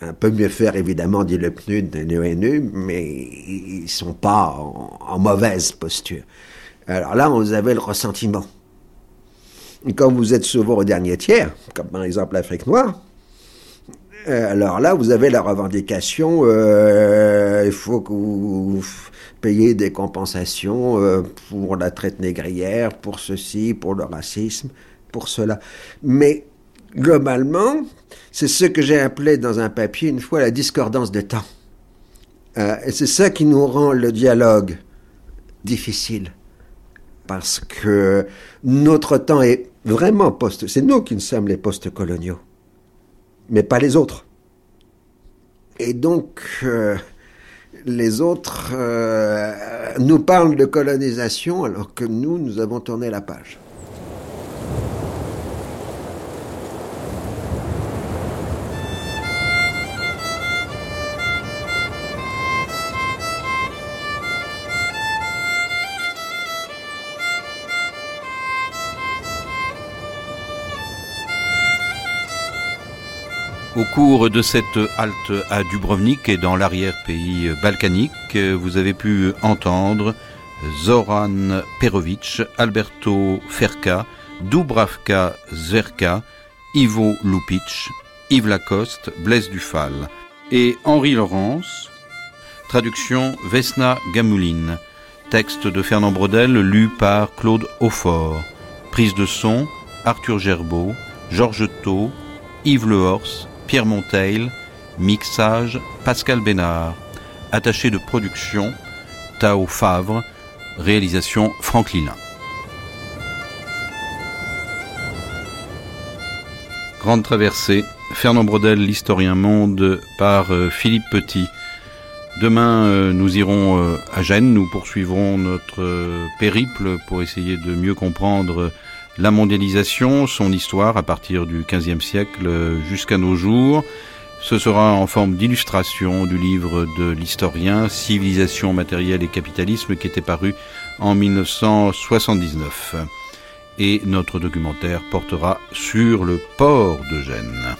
Un peu mieux faire, évidemment, dit le PNUD et l'ONU, mais ils sont pas en, mauvaise posture. Alors là, vous avez le ressentiment. quand vous êtes souvent au dernier tiers, comme par exemple l'Afrique noire, euh, alors là, vous avez la revendication, euh, il faut que vous payiez des compensations euh, pour la traite négrière, pour ceci, pour le racisme, pour cela. Mais globalement, c'est ce que j'ai appelé dans un papier une fois la discordance de temps. Euh, et c'est ça qui nous rend le dialogue difficile. Parce que notre temps est vraiment post... C'est nous qui sommes les post-coloniaux, mais pas les autres. Et donc, euh, les autres euh, nous parlent de colonisation alors que nous, nous avons tourné la page. Au cours de cette halte à Dubrovnik et dans l'arrière-pays balkanique, vous avez pu entendre Zoran Perovic, Alberto Ferka, Dubravka Zverka, Ivo Lupic, Yves Lacoste, Blaise Dufal et Henri Laurence. Traduction Vesna Gamouline. Texte de Fernand Brodel lu par Claude Aufort. Prise de son Arthur Gerbeau, Georges Thau, Yves Lehors, Pierre Monteil, mixage Pascal Bénard, attaché de production Tao Favre, réalisation Franck Lilin. Grande traversée, Fernand Brodel, l'historien monde, par euh, Philippe Petit. Demain, euh, nous irons euh, à Gênes, nous poursuivrons notre périple pour essayer de mieux comprendre la mondialisation, son histoire à partir du XVe siècle jusqu'à nos jours. Ce sera en forme d'illustration du livre de l'historien Civilisation matérielle et capitalisme qui était paru en 1979. Et notre documentaire portera sur le port de Gênes.